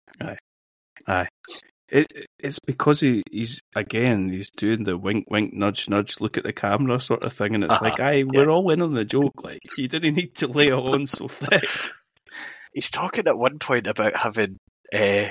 It, it's because he, he's again he's doing the wink wink nudge nudge look at the camera sort of thing, and it's Uh-huh, like, aye, we're all in on the joke. Like you didn't need to lay it on so thick. He's talking at one point about having uh,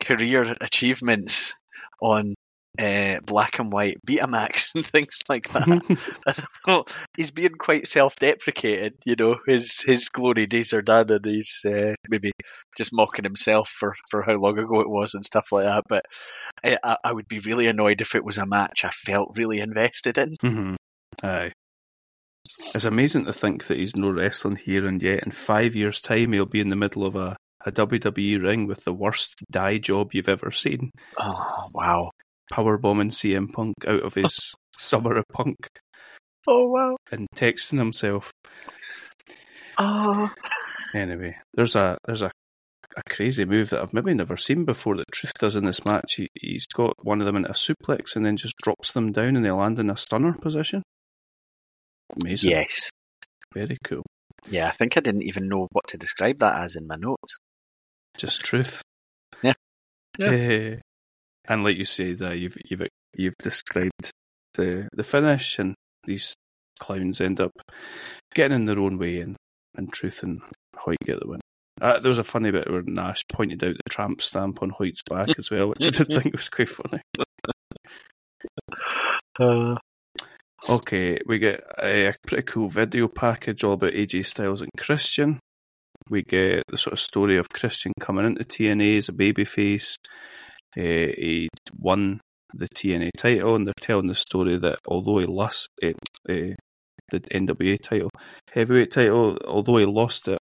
career achievements on uh, black and white Betamax and things like that. I don't know. He's being quite self-deprecating, you know. His his glory days are done, and he's uh, maybe just mocking himself for, for how long ago it was and stuff like that. But I, I, would be really annoyed if it was a match I felt really invested in. hmm Aye. It's amazing to think that he's no wrestling here and yet in five years' time he'll be in the middle of a, a WWE ring with the worst dye job you've ever seen. Oh wow! Powerbombing CM Punk out of his summer of punk Oh wow! and texting himself. Oh. Anyway, there's a there's a a crazy move that I've maybe never seen before that Truth does in this match. He, he's got one of them into a suplex and then just drops them down and they land in a stunner position. Amazing. Yes. Very cool. Yeah, I think I didn't even know what to describe that as in my notes. Just truth. Yeah. Yeah. Eh, and like you said, uh, you've you've you've described the the finish, and these clowns end up getting in their own way, and, and Truth and Hoyt get the win. Uh, there was a funny bit where Nash pointed out the tramp stamp on Hoyt's back as well, which I did think was quite funny. Uh, Okay, we get a, a pretty cool video package all about AJ Styles and Christian. We get the sort of story of Christian coming into TNA as a babyface. Uh, he won the TNA title, and they're telling the story that although he lost it, uh, the NWA title, heavyweight title, although he lost it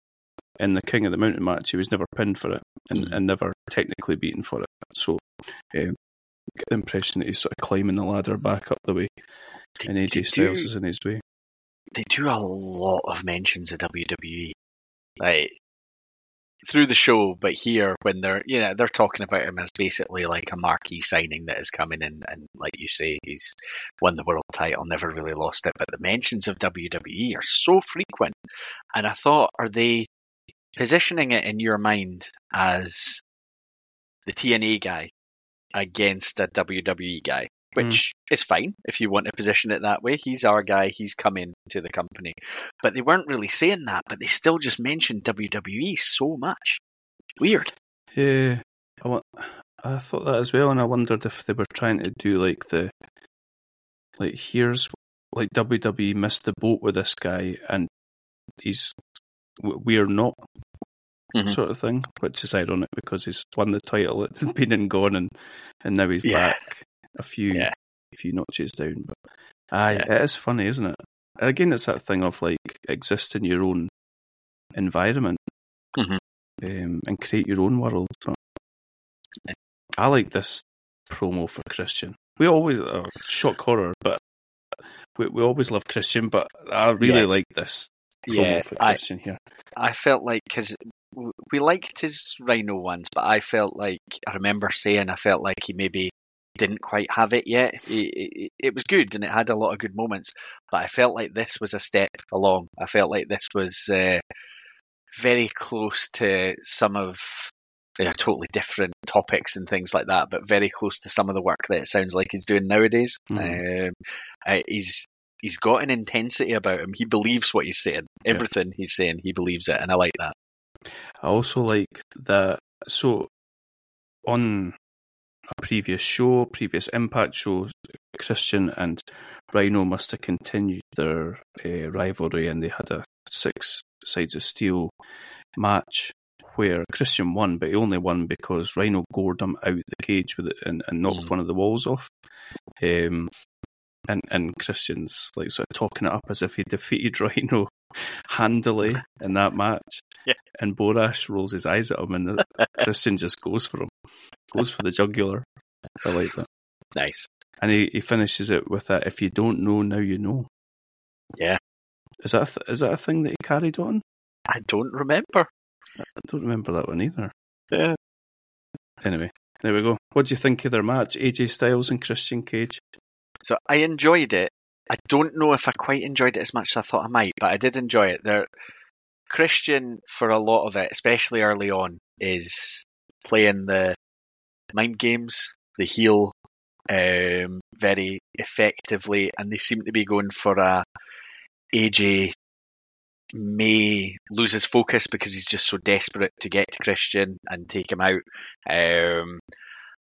in the King of the Mountain match, he was never pinned for it and, Mm. and never technically beaten for it. So, um, get the impression that he's sort of climbing the ladder back up the way and they AJ Styles do- is in his way. they do a lot of mentions of WWE, like through the show, but here when they're you know they're talking about him as basically like a marquee signing that is coming in, and like you say, he's won the world title, never really lost it. But the mentions of WWE are so frequent, and I thought, are they positioning it in your mind as the TNA guy against a WWE guy? Which is fine if you want to position it that way. He's our guy. He's coming to the company, but they weren't really saying that. But they still just mentioned WWE so much. Weird. Yeah, I, wa- I thought that as well, and I wondered if they were trying to do like the like here's like WWE missed the boat with this guy, and he's we're not. Mhm. sort of thing, which is ironic because he's won the title, it's been and gone, and and now he's Yeah. back a few Yeah. a few notches down. But aye, Yeah. it is funny, isn't it? Again, it's that thing of like exist in your own environment Mhm. um, and create your own world. So I like this promo for Christian. We always uh, shock horror, but we we always love Christian. But I really like this promo Yeah, for I- Christian here. I felt like because we liked his Rhino ones, but I felt like I remember saying I felt like he maybe didn't quite have it yet. It, it, it was good and it had a lot of good moments, but I felt like this was a step along. I felt like this was uh, very close to some of you know, totally different topics and things like that, but very close to some of the work that it sounds like he's doing nowadays. Mhm. Um, uh, he's he's got an intensity about him. He believes what he's saying. Everything he's saying, he believes it, and I like that. I also like that. So, on a previous show, previous Impact show, Christian and Rhino must have continued their uh, rivalry, and they had a six sides of steel match where Christian won, but he only won because Rhino gored him out the cage with it and, and knocked Mm. one of the walls off. Um, and and Christian's like sort of talking it up as if he defeated Rhino handily in that match. Yeah. And Borash rolls his eyes at him, and Christian just goes for him, goes for the jugular. I like that. Nice. And he, he finishes it with that, "If you don't know, now you know." Yeah. Is that a th- is that a thing that he carried on? I don't remember. I don't remember that one either. Yeah. Anyway, there we go. What do you think of their match, AJ Styles and Christian Cage? So I enjoyed it. I don't know if I quite enjoyed it as much as I thought I might, but I did enjoy it. There, Christian for a lot of it, especially early on, is playing the mind games, the heel, um, very effectively, and they seem to be going for a AJ may lose his focus because he's just so desperate to get to Christian and take him out. Um,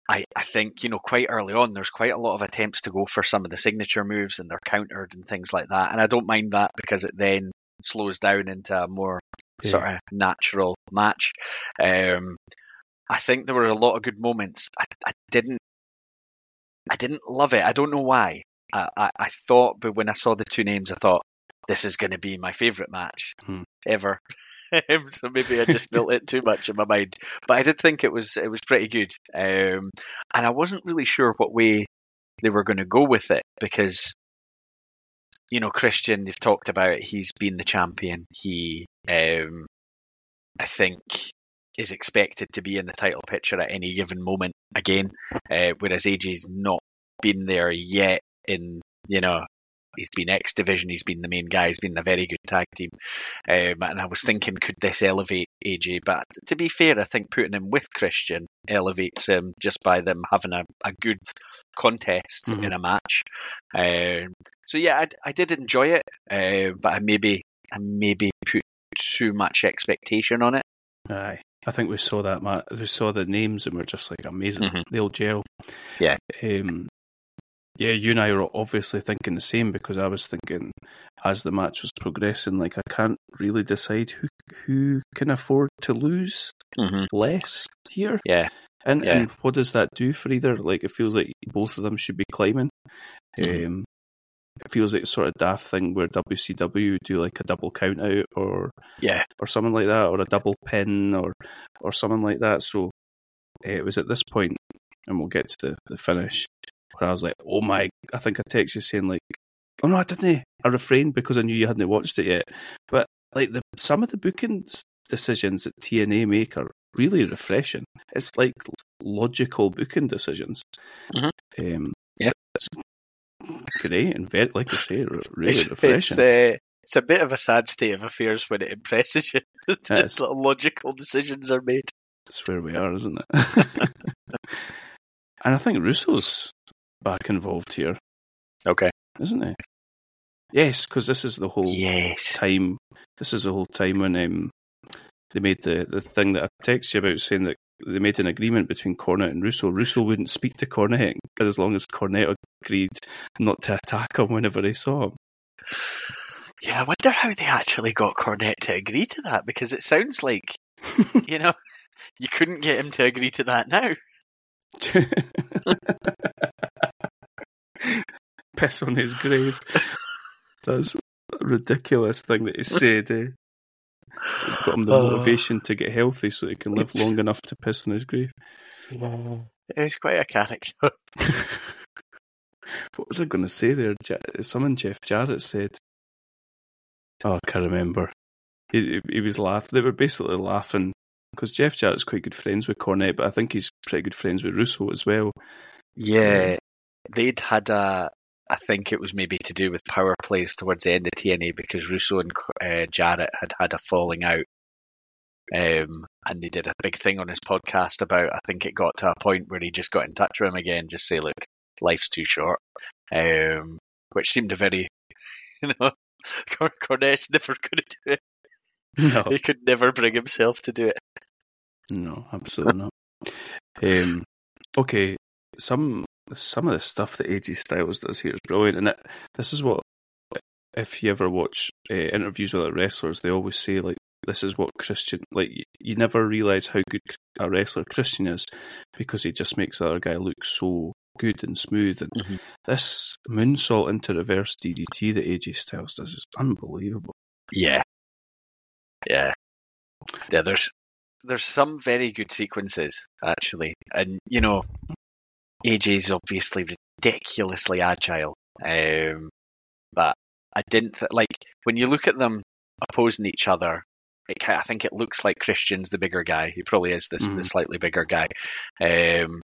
I, I think, you know, quite early on, there's quite a lot of attempts to go for some of the signature moves and they're countered and things like that. And I don't mind that because it then slows down into a more Yeah. sort of natural match. Um, I think there were a lot of good moments. I, I didn't, I didn't love it. I don't know why. I, I, I thought, but when I saw the two names, I thought this is going to be my favourite match Hmm. ever. so maybe I just built it too much in my mind. But I did think it was it was pretty good, um, and I wasn't really sure what way they were going to go with it because you know Christian, you've talked about it, he's been the champion. He, um, I think, is expected to be in the title picture at any given moment again, uh, whereas AJ's not been there yet. In you know, he's been X Division, he's been the main guy, he's been a very good tag team. Um, and I was thinking, could this elevate AJ? But to be fair, I think putting him with Christian elevates him just by them having a, a good contest Mhm. in a match. Um, so yeah, I, I did enjoy it, uh, but I maybe I maybe put too much expectation on it. Aye. I think we saw that, Matt. We saw the names and we're just like amazing. Mhm. They'll gel. Yeah. Um, yeah, you and I were obviously thinking the same because I was thinking as the match was progressing, like I can't really decide who who can afford to lose Mm-hmm. less here. Yeah, And Yeah. and what does that do for either? Like it feels like both of them should be climbing. Mhm. Um, it feels like a sort of daft thing where WCW do like a double count out or yeah, or something like that, or a double pin, or or something like that. So eh, it was at this point, and we'll get to the, the finish, where I was like, "Oh my!" I think I texted you saying like, "Oh no, I didn't." I refrained because I knew you hadn't watched it yet. But like the some of the booking decisions that TNA make are really refreshing. It's like logical booking decisions. Mhm. Um, Yeah. Great and very, like I say, really it's, refreshing. It's, uh, it's a bit of a sad state of affairs when it impresses you. It's little logical decisions are made. That's where we are, isn't it? and I think Russo's back involved here, Okay. isn't he? Yes, because this is the whole Yes. time. This is the whole time when um, they made the, the thing that I texted you about saying that they made an agreement between Cornette and Russo. Russo wouldn't speak to Cornette as long as Cornette agreed not to attack him whenever he saw him. Yeah, I wonder how they actually got Cornette to agree to that because it sounds like you know, you couldn't get him to agree to that now. Piss on his grave. That's a ridiculous thing that he said. Eh? It's got him the Oh. motivation to get healthy so he can live long enough to piss on his grave. It was quite a character. What was I going to say there? Someone Jeff Jarrett said. Oh, I can't remember. He, he, was laughing. They were basically laughing because Jeff Jarrett's quite good friends with Cornette, but I think he's pretty good friends with Russo as well. Yeah, um, they'd had a. I think it was maybe to do with power plays towards the end of TNA because Russo and uh, Jarrett had had a falling out. Um, and they did a big thing on his podcast about. I think it got to a point where he just got in touch with him again, just say, "Look, life's too short," um, which seemed a very, you know, Cor- Cornette's never going to do it. No, He could never bring himself to do it. no, absolutely not. Um, okay, some some of the stuff that AJ Styles does here is brilliant, and it, this is what if you ever watch uh, interviews with like, wrestlers, they always say like this is what Christian like. You, never realize how good a wrestler Christian is because he just makes the other guy look so good and smooth. And Mhm. this moonsault into reverse DDT that AJ Styles does is unbelievable. Yeah, yeah, yeah. There's there's some very good sequences actually, and you know, AJ's obviously ridiculously agile. Um, but I didn't th- like when you look at them opposing each other. It, I think it looks like Christian's the bigger guy. He probably is this the Mhm. slightly bigger guy, um,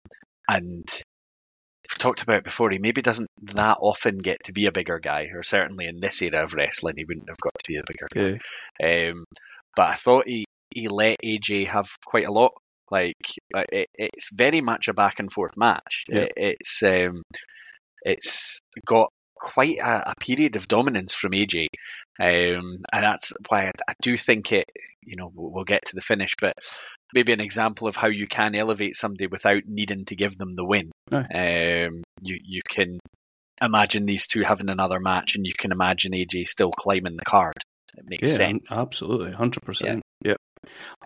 and we've talked about it before. He maybe doesn't that often get to be a bigger guy, or certainly in this era of wrestling, he wouldn't have got to be a bigger guy. Um, but I thought he, he let AJ have quite a lot. Like uh, it, it's very much a back and forth match. Yeah. It, it's um, it's got quite a, a period of dominance from AJ, um, and that's why I, I do think it. You know, we'll, we'll get to the finish, but maybe an example of how you can elevate somebody without needing to give them the win. Um, you you can imagine these two having another match, and you can imagine AJ still climbing the card. It makes yeah, sense. absolutely, hundred percent. Yep.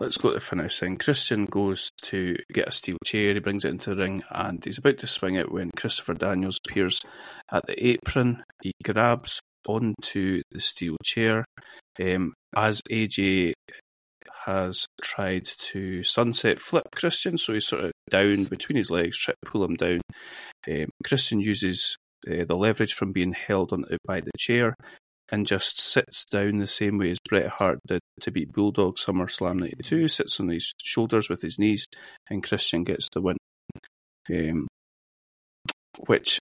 Let's go to the finish. Christian goes to get a steel chair. He brings it into the ring, and he's about to swing it when Christopher Daniels appears at the apron. He grabs onto the steel chair um, as AJ has tried to sunset flip Christian, so he's sort of down between his legs, try to pull him down. Um, Christian uses uh, the leverage from being held on by the chair and just sits down the same way as Bret Hart did to beat Bulldog SummerSlam 92, sits on his shoulders with his knees, and Christian gets the win. Um, which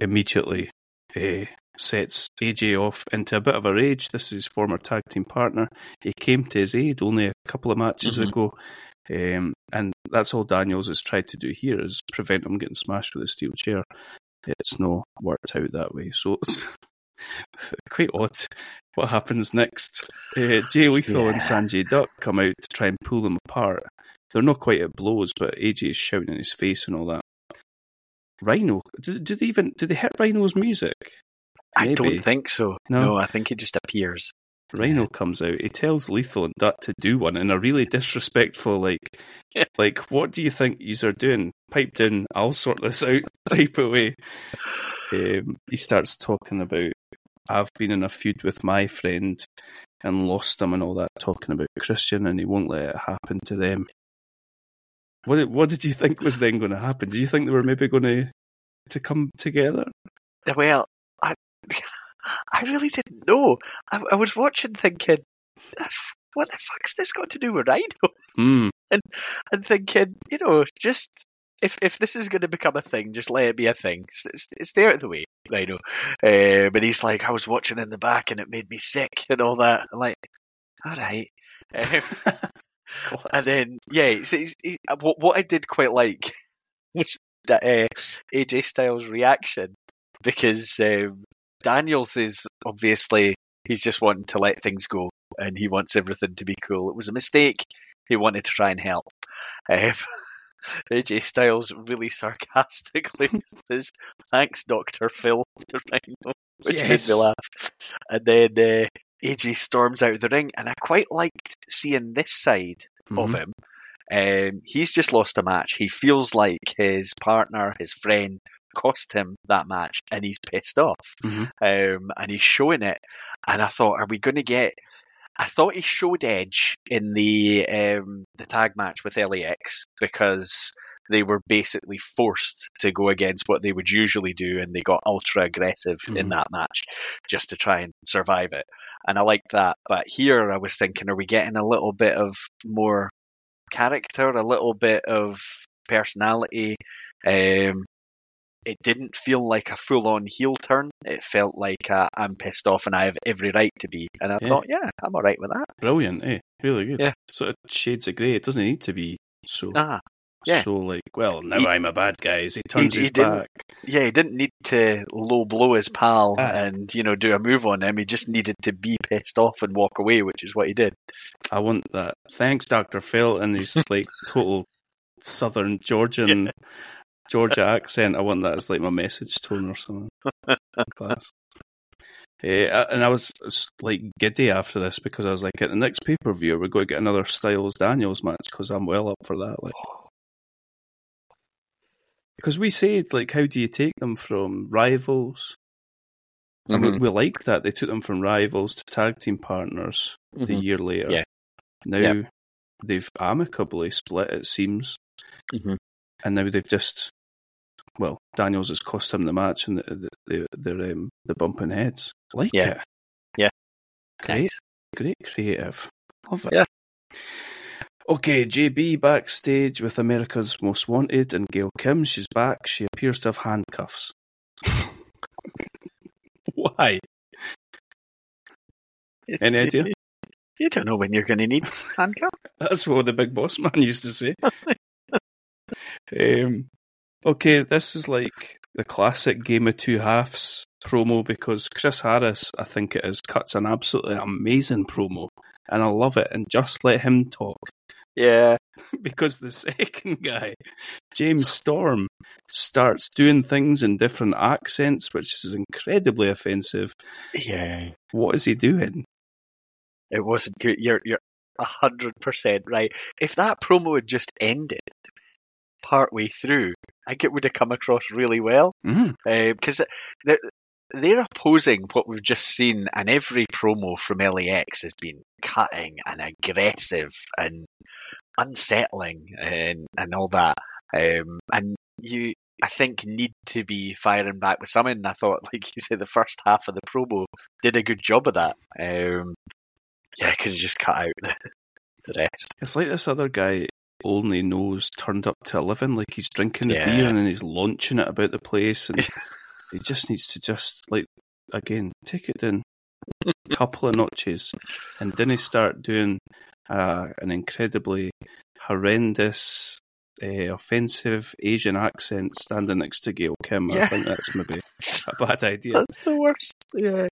immediately uh, sets AJ off into a bit of a rage. This is his former tag team partner. He came to his aid only a couple of matches Mhm. ago. Um, and that's all Daniels has tried to do here is prevent him getting smashed with a steel chair. It's not worked out that way. So it's quite odd what happens next. Uh, Jay Lethal and Sanjay Dutt come out to try and pull them apart. They're not quite at blows, but AJ is shouting in his face and all that. Rhino, did, did they even did they hit Rhino's music? I don't think so. No. No, I think it just appears. Rhino comes out. He tells Lethal and Dutt to do one in a really disrespectful, like, like what do you think you are doing? Piped in, I'll sort this out type of way. Um, he starts talking about I've been in a feud with my friend and lost him and all that, talking about Christian, and he won't let it happen to them. What did, what did you think was then going to happen? Did you think they were maybe going to to come together? Well, I, I really didn't know. I, I was watching thinking, what the fuck's this got to do with Rhino? Hmm. And thinking, you know, just if if this is going to become a thing, just let it be a thing. Stay out of the way, Rhino. Uh, but he's like, I was watching in the back and it made me sick and all that. I'm like, all right. Um, and then yeah, it's, it's, it, what what I did quite like was that uh, AJ Styles' reaction because um, Daniels is obviously he's just wanting to let things go and he wants everything to be cool. It was a mistake. He wanted to try and help. Um, AJ Styles really sarcastically says, "Thanks, Doctor Phil." Which Yes. made me laugh. And then uh, AJ storms out of the ring, and I quite liked seeing this side of Mhm. him. Um, he's just lost a match. He feels like his partner, his friend, cost him that match, and he's pissed off. Mhm. Um, and he's showing it. And I thought, are we going to get? I thought he showed Edge in the um, the tag match with LAX because they were basically forced to go against what they would usually do, and they got ultra aggressive in Mhm. that match just to try and survive it. And I liked that. But here, I was thinking, are we getting a little bit of more character, a little bit of personality? Um, it didn't feel like a full-on heel turn. It felt like i I'm pissed off and I have every right to be. And I Yeah. thought, yeah, I'm all right with that. Brilliant, eh? Really good. Yeah. Sort of shades of grey. It doesn't need to be so Ah, yeah. so like, well, now He- I'm a bad guy. As he turns he his didn't- back. yeah, he didn't need to low blow his pal Ah. and you know do a move on him. He just needed to be pissed off and walk away, which is what he did. I want that. Thanks, Doctor Phil, and his like total Southern Georgian Georgia accent. I want that as like my message tone or something. Class. Eh, and I was like giddy after this because I was like, at the next pay per view, we're going to get another Styles Daniels match because I'm well up for that. Like, because we said like, how do you take them from rivals? And we, Mhm. we liked that they took them from rivals to tag team partners the Mhm. year later. Yeah. Now Yeah. they've amicably split, it seems, Mhm. And now they've just well, Daniels has cost him the match and the, the, they're um, the bumping heads. Like Yeah. it. Yeah. Great, Nice. great creative. Love it. Yeah. Okay, JB backstage with America's Most Wanted and Gail Kim. She's back. She appears to have handcuffs. Why? It's- Any idea? You, you don't know when you're going to need handcuff. That's what the big boss man used to say. um, okay, this is like the classic game of two halves promo because Chris Harris, I think it is, cuts an absolutely amazing promo, and I love it. And just let him talk Yeah. because the second guy, James Storm, starts doing things in different accents, which is incredibly offensive. Yeah. What is he doing? It wasn't good. You're you're hundred percent right. If that promo had just ended partway through, I think it would have come across really well. Mm, because they're they're opposing what we've just seen, and every promo from LAX has been cutting and aggressive and unsettling and and all that. Um, and you, I think, need to be firing back with something. I thought, like you said, the first half of the promo did a good job of that. Um, yeah, I could have just cut out the, the rest. It's like this other guy only knows turned up to eleven, like he's drinking the Yeah. beer and then he's launching it about the place, and he just needs to just like again take it in a couple of notches, and then he start doing uh, an incredibly horrendous. Uh, offensive Asian accent standing next to Gail Kim. I Yeah. think that's maybe a bad idea. That's the worst. Yeah.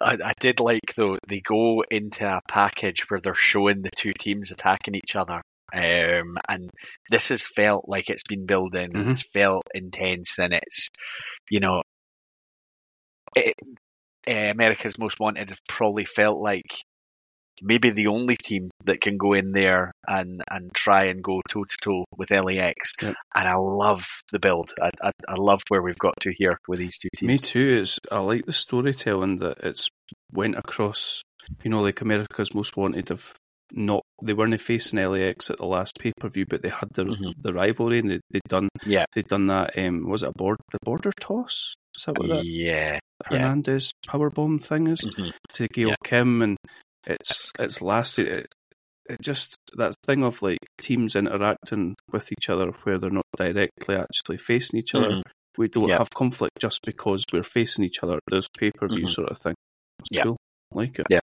I, I did like though they go into a package where they're showing the two teams attacking each other. Um, and this has felt like it's been building. Mhm. It's felt intense, and it's you know, it, uh, America's Most Wanted has probably felt like maybe the only team that can go in there and and try and go toe to toe with LAX. Yep. And I love the build. I, I I love where we've got to here with these two teams. Me too. It's I like the storytelling that it's went across. You know, like America's Most Wanted have not they weren't facing LAX at the last pay per view, but they had the Mhm. the rivalry and they they'd done Yeah. they'd done that. Um, was it a board the border toss? Is that what that Yeah. yeah. Hernandez powerbomb thing is Mhm. to Gail Yeah. Kim and it's it's lasted. It, it just that thing of like teams interacting with each other where they're not directly actually facing each other Mhm. we don't Yeah. have conflict just because we're facing each other. There's pay per view Mhm. sort of thing. It's Yeah. cool. Like it. Yeah.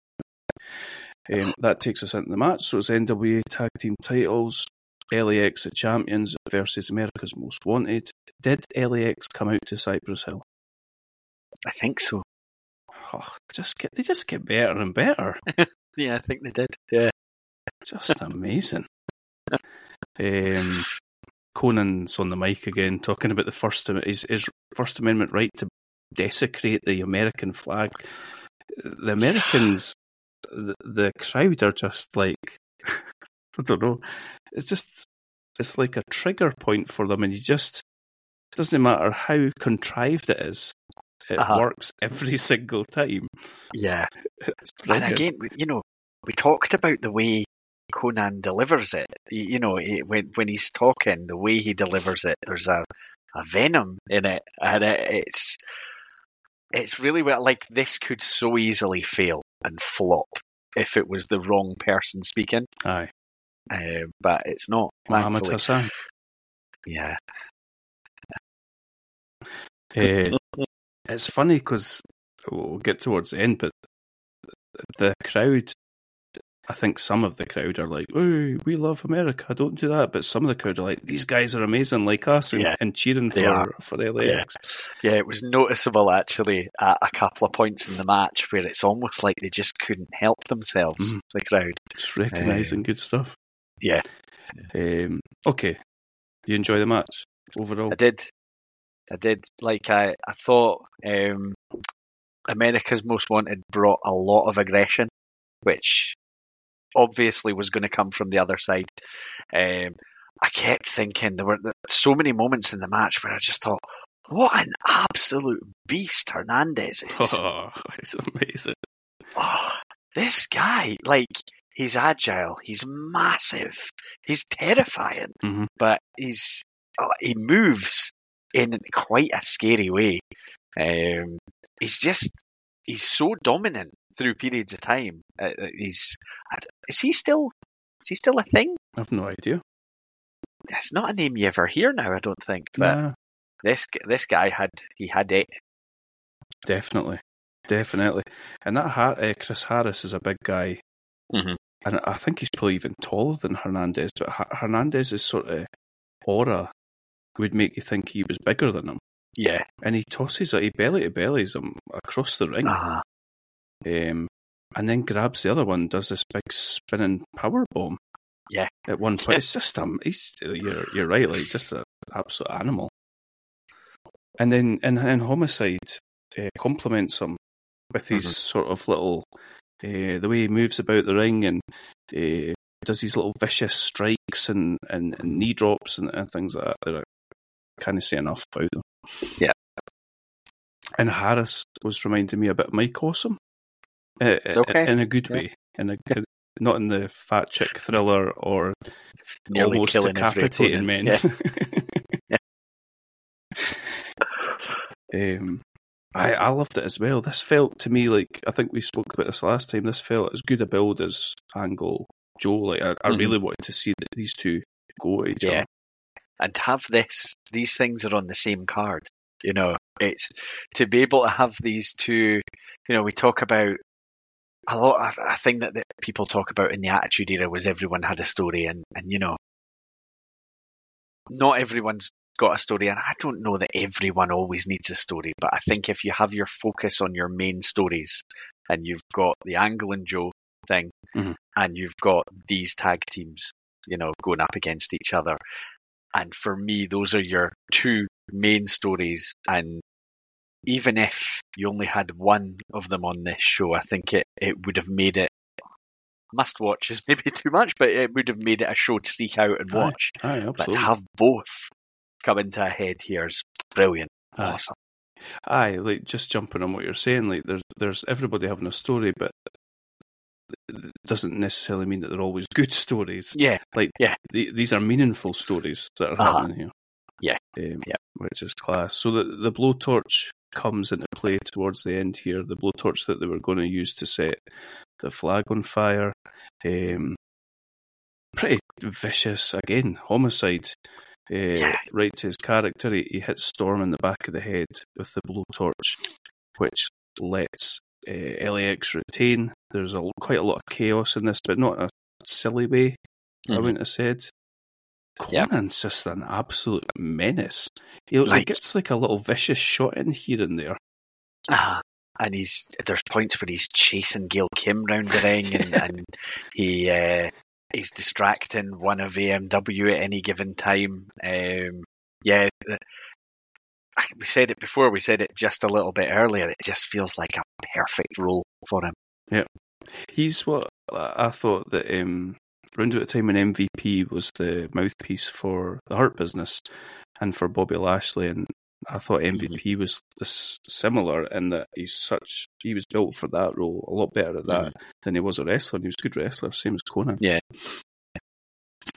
Um, that takes us into the match. So it's NWA Tag Team titles. LAX the champions versus America's Most Wanted. Did LAX come out to Cypress Hill? I think so. Oh, just get they just get better and better. Yeah, I think they did. Yeah. Just amazing. um, Konnan's on the mic again, talking about the first his, his First Amendment right to desecrate the American flag. The Americans the, the crowd are just like I don't know. It's just it's like a trigger point for them, and you just it doesn't matter how contrived it is. It Uh-huh. works every single time. Yeah. And again, you know, we talked about the way Konnan delivers it. You know, he- when when he's talking, the way he delivers it, there's a, a venom in it, and it, it's it's really well like this could so easily fail and flop if it was the wrong person speaking, Aye, uh, but it's not. Mohammed. Hassan. Yeah, Eh, it's funny because we'll get towards the end, but the crowd, I think some of the crowd are like, "Oh, we love America, don't do that." But some of the crowd are like, "These guys are amazing, like us," and, Yeah, and cheering for are. for LAX. yeah. It was noticeable actually at a couple of points in the match where it's almost like they just couldn't help themselves. Mhm. The crowd. Just recognizing good stuff. Yeah. Um, okay, you enjoy the match overall? I did. I did. Like I, I thought um, America's Most Wanted brought a lot of aggression, which obviously was going to come from the other side. Um, I kept thinking there were so many moments in the match where I just thought, what an absolute beast Hernandez is. Oh, it's amazing. oh, this guy, like, he's agile, he's massive, he's terrifying, Mhm. but he's oh, he moves in quite a scary way. Um, he's just he's so dominant through periods of time. Uh, uh, he's is he still is he still a thing? I've no idea. It's not a name you ever hear now, I don't think. But Nah, this this guy had he had it. definitely, definitely. And that ha- uh, Chris Harris is a big guy, Mhm. and I think he's probably even taller than Hernandez. But Hernandez's sort of aura would make you think he was bigger than him. Yeah. And he tosses it, he belly to bellies him across the ring, Uh-huh. Um, and then grabs the other one, does this big spinning power bomb. Yeah. At one point, it's just um, he's you're you're right, like just an absolute animal. And then and and homicide uh, compliments him with his Mhm. sort of little uh, the way he moves about the ring and uh, does these little vicious strikes and, and, and knee drops and, and things like that. That I can't say enough about them. Yeah. And Harris was reminding me a bit of Mike Awesome, uh, Okay. in a good Yeah. way, in a in- not in the fat chick thriller or Nearly almost decapitating men. opponent. Yeah. um, I I loved it as well. This felt to me like I think we spoke about this last time. This felt as good a build as Angle Joe. Like I, I Mhm. really wanted to see that these two go at each Yeah. other. and to have this these things are on the same card you know it's to be able to have these two you know we talk about a lot of a thing that, that people talk about in the attitude era was everyone had a story and and you know not everyone's got a story and i don't know that everyone always needs a story but i think if you have your focus on your main stories and you've got the angle and joe thing Mhm. and you've got these tag teams you know going up against each other and for me, those are your two main stories. And even if you only had one of them on this show, I think it, it would have made it must watch is maybe too much, but it would have made it a show to seek out and Aye, watch. Aye, But to have both come into a head here is brilliant. Aye. Awesome. Aye, like just jumping on what you're saying, like there's there's everybody having a story, but it doesn't necessarily mean that they're always good stories. Yeah. Like Yeah. the, these are meaningful stories that are Uh-huh. happening here. Yeah. um, Yeah. which is class. So the the blowtorch comes into play towards the end here. The blowtorch that they were going to use to set the flag on fire. Um, pretty vicious again, homicide. Uh. Right to his character, he, he hits Storm in the back of the head with the blowtorch, which lets uh, LAX retain. There's a, quite a lot of chaos in this, but not in a silly way. I Mhm. wouldn't have said. Konnan's just an absolute menace. He like, Like- gets like a little vicious shot in here and there. Ah, and he's there's points where he's chasing Gail Kim round the ring, and, and he uh, he's distracting one of AMW at any given time. Um, yeah, we said it before. We said it just a little bit earlier. It just feels like a perfect role for him. Yeah, he's what I thought that um, around about the time when MVP was the mouthpiece for the Hurt Business and for Bobby Lashley, and I thought MVP was this similar in that he's such he was built for that role a lot better at that than he was a wrestler. And he was a good wrestler, same as Konnan. Yeah.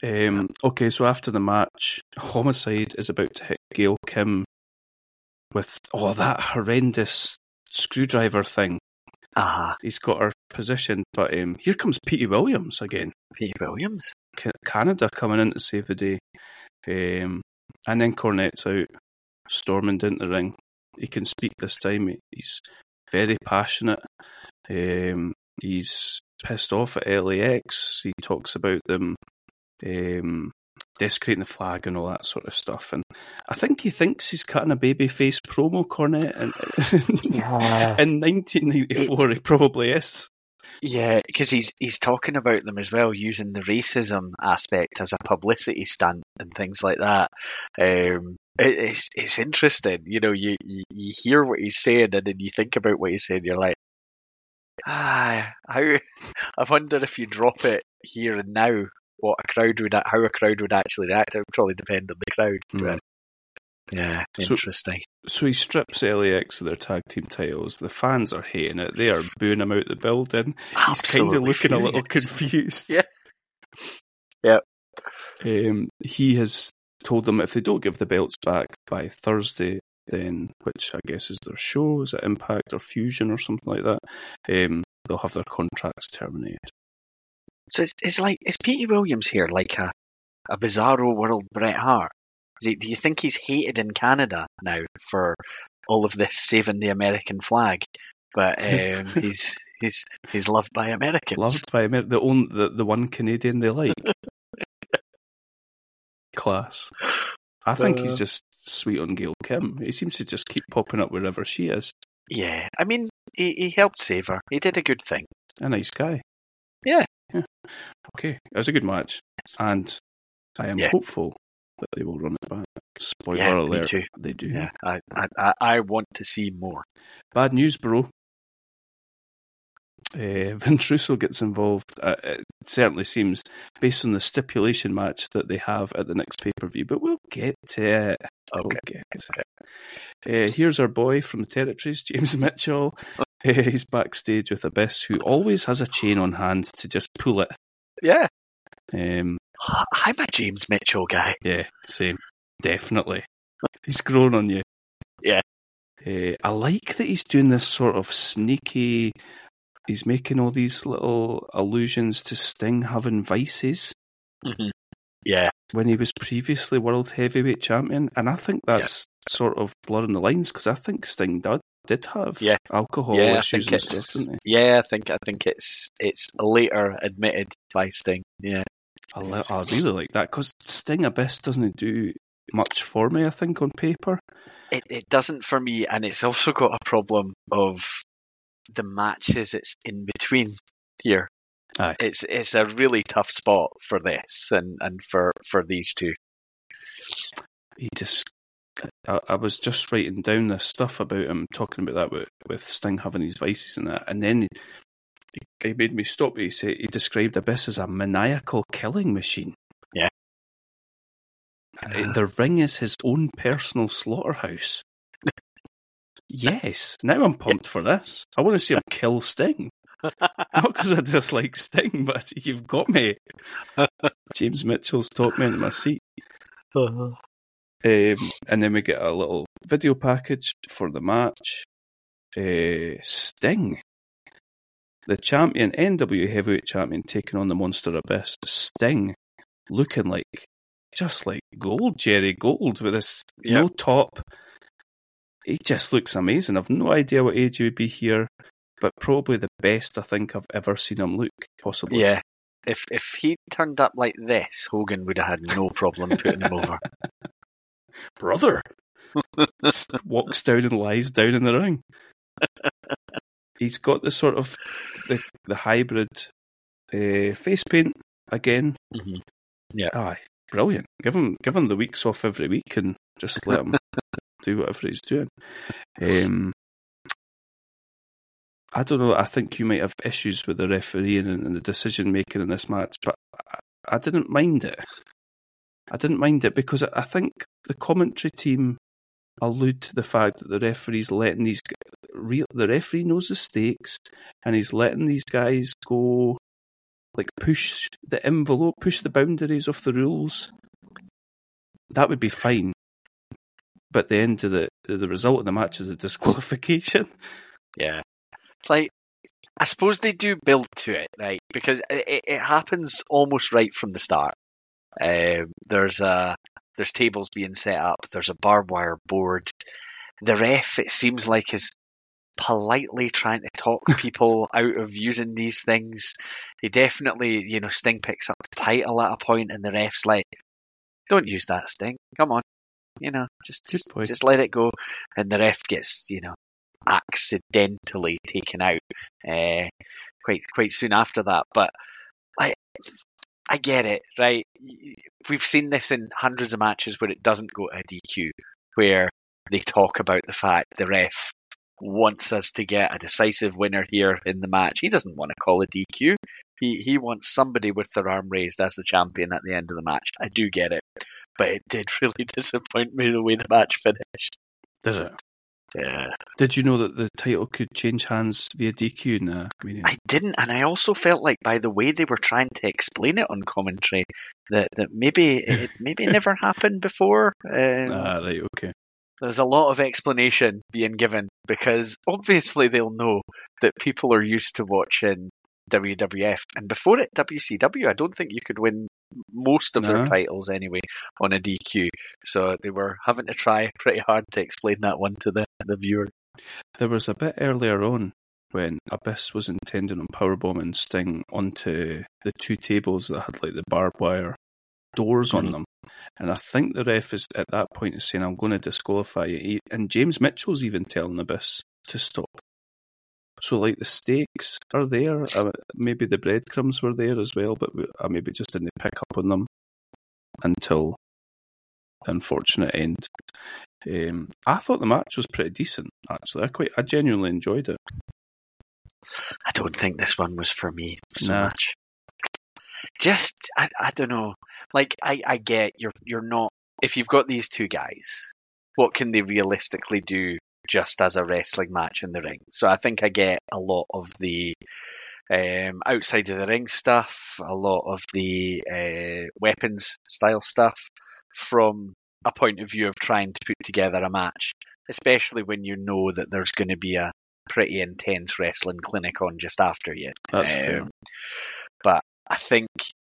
Um, okay, so after the match, Homicide is about to hit Gail Kim with oh that horrendous screwdriver thing. Ah, He's got her position. but um, here comes Petey Williams again. Pete Williams. Canada coming in to save the day. Um, and then Cornette's out, storming into the ring. He can speak this time. He's very passionate. Um, he's pissed off at LAX. He talks about them um, desecrating the flag and all that sort of stuff. And I think he thinks he's cutting a babyface promo, Cornette. And Yeah. in 1994, he probably is. Yeah, because he's he's talking about them as well, using the racism aspect as a publicity stunt and things like that. Um, it, it's it's interesting, you know. You, you you hear what he's saying, and then you think about what he's saying. You're like, ah, how? I wonder if you drop it here and now, what a crowd would how a crowd would actually react. It would probably depend on the crowd. Mm. But yeah, So- interesting. So he strips LAX of their tag team titles. The fans are hating it. They are booing him out the building. He's kind of looking a little confused. Yeah. Yep. Um, he has told them if they don't give the belts back by Thursday, then which I guess is their show, is it Impact or Fusion or something like that, um, they'll have their contracts terminated. So it's, it's like is Petey Williams here like a a bizarro world Bret Hart? He, do you think he's hated in Canada now for all of this saving the American flag? But um, he's he's he's loved by Americans. Loved by Amer- the only the, the one Canadian they like. Class. I think Uh. he's just sweet on Gail Kim. He seems to just keep popping up wherever she is. Yeah, I mean he, he helped save her. He did a good thing. A nice guy. Okay. It was a good match. And I am Yeah. hopeful that they will run it back. Spoiler Yeah, alert. They do. Yeah, I, I I want to see more. Bad news, bro. Uh, Vince Russo gets involved. Uh, it certainly seems, based on the stipulation match that they have at the next pay per view, but we'll get to it. We'll get to it. Uh, here's our boy from the territories, James Mitchell. He's backstage with Abyss, who always has a chain on hand to just pull it. Yeah, Um, I'm a James Mitchell guy. yeah, same. Definitely. He's grown on you. Yeah. Uh, I like that he's doing this sort of sneaky. He's making all these little allusions to Sting having vices Mhm. Yeah, when he was previously world heavyweight champion, and I think that's sort of blurring the lines because I think Sting did did have Yeah. alcohol yeah, issues and stuff, didn't he? yeah, I think I think it's it's later admitted by Sting. Yeah, I, li- I really like that because Sting Abyss doesn't do much for me. I think on paper. it it doesn't for me, and it's also got a problem of the matches it's in between here. Aye. It's it's a really tough spot for this and and for for these two. he just I, I was just writing down this stuff about him talking about that with, with Sting having his vices and that, and then he, he made me stop. He said he described Abyss as a maniacal killing machine. Yeah. Uh, the ring is his own personal slaughterhouse. yes, now I'm pumped for this. I want to see him kill Sting. Not because I dislike Sting, but you've got me. James Mitchell's talked me into my seat. Um, and then we get a little video package for the match. Uh, Sting, the champion, NW Heavyweight Champion, taking on the Monster Abyss. Sting, looking like just like gold, Jerry Gold, with this no top. He just looks amazing. I've no idea what age he would be here, but probably the best I think I've ever seen him look, possibly. Yeah. If if he turned up like this, Hogan would have had no problem putting him over. brother walks down and lies down in the ring. He's got the sort of the the hybrid uh, face paint again. Mhm. Aye, brilliant. Give him give him the weeks off every week and just let him do whatever he's doing. Um, I don't know. I think you might have issues with the refereeing and, and the decision making in this match, but I, I didn't mind it. I didn't mind it because I think the commentary team allude to the fact that the referee's letting these the referee knows the stakes and he's letting these guys go like push the envelope, push the boundaries of the rules. That would be fine. But the end of the the result of the match is a disqualification. Yeah. It's like I suppose they do build to it, right? Because it, it happens almost right from the start. Um, there's a there's tables being set up. There's a barbed wire board. The ref, it seems like, is politely trying to talk people out of using these things. He definitely, you know, Sting picks up the title at a point, and the ref's like, "Don't use that, Sting. Come on, you know, just just Boy. just let it go." And the ref gets, you know, accidentally taken out uh, quite quite soon after that. But I I get it, right? We've seen this in hundreds of matches where it doesn't go to a DQ, where they talk about the fact the ref wants us to get a decisive winner here in the match. He doesn't want to call a DQ. He he wants somebody with their arm raised as the champion at the end of the match. I do get it, but it did really disappoint me the way the match finished. Does it? Yeah. Did you know that the title could change hands via DQ? Nah, I mean, I didn't, and I also felt like by the way they were trying to explain it on commentary that, that maybe it maybe never happened before. Um, ah, right, okay. there's a lot of explanation being given because obviously they'll know that people are used to watching WWF, and before it WCW, I don't think you could win most of their titles anyway on a DQ. So they were having to try pretty hard to explain that one to the the viewer. There was a bit earlier on when Abyss was intending on powerbombing Sting onto the two tables that had like the barbed wire doors on Mhm. them. And I think the ref is at that point is saying, I'm going to disqualify you. And James Mitchell's even telling Abyss to stop. So, like, the stakes are there. Uh, maybe the breadcrumbs were there as well, but I maybe just didn't pick up on them until unfortunate end. Um, I thought the match was pretty decent, actually. I quite, I genuinely enjoyed it. I don't think this one was for me so Nah. much. Just I, I don't know. Like I, I get you're you're not if you've got these two guys, what can they realistically do just as a wrestling match in the ring? So I think I get a lot of the um, outside of the ring stuff, a lot of the uh, weapons style stuff from a point of view of trying to put together a match, especially when you know that there's going to be a pretty intense wrestling clinic on just after you. That's Um, fair. But I think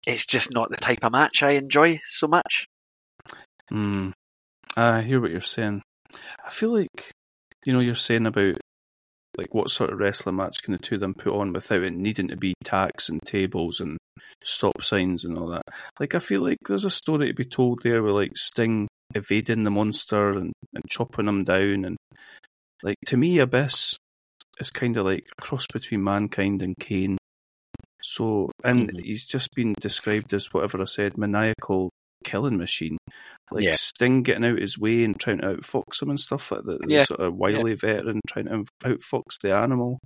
it's just not the type of match I enjoy so much. Mm. I hear what you're saying. I feel like, you know, you're saying about like what sort of wrestling match can the two of them put on without it needing to be tacks and tables and stop signs and all that. Like I feel like there's a story to be told there with like Sting evading the monster and, and chopping him down and like to me Abyss is kind of like a cross between Mankind and Kane. So and Mhm. he's just been described as whatever I said, maniacal killing machine. Like Yeah. Sting getting out his way and trying to outfox him and stuff like that. The Yeah. sort of wily veteran trying to outfox the animal.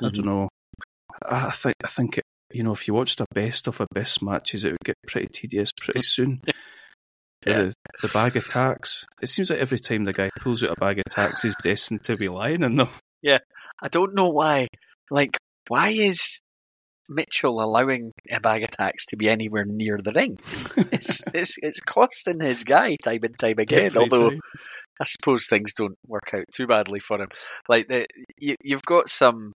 I don't mm-hmm. know. I think I think it, you know if you watched a best of Abyss matches, it would get pretty tedious pretty mm-hmm. soon. Yeah. The, the bag of tacks. It seems like every time the guy pulls out a bag of tacks, he's destined to be lying in them. Yeah, I don't know why. Like, why is Mitchell allowing a bag of tacks to be anywhere near the ring? It's it's, it's costing his guy time and time again. Although time. I suppose things don't work out too badly for him. Like the you, you've got some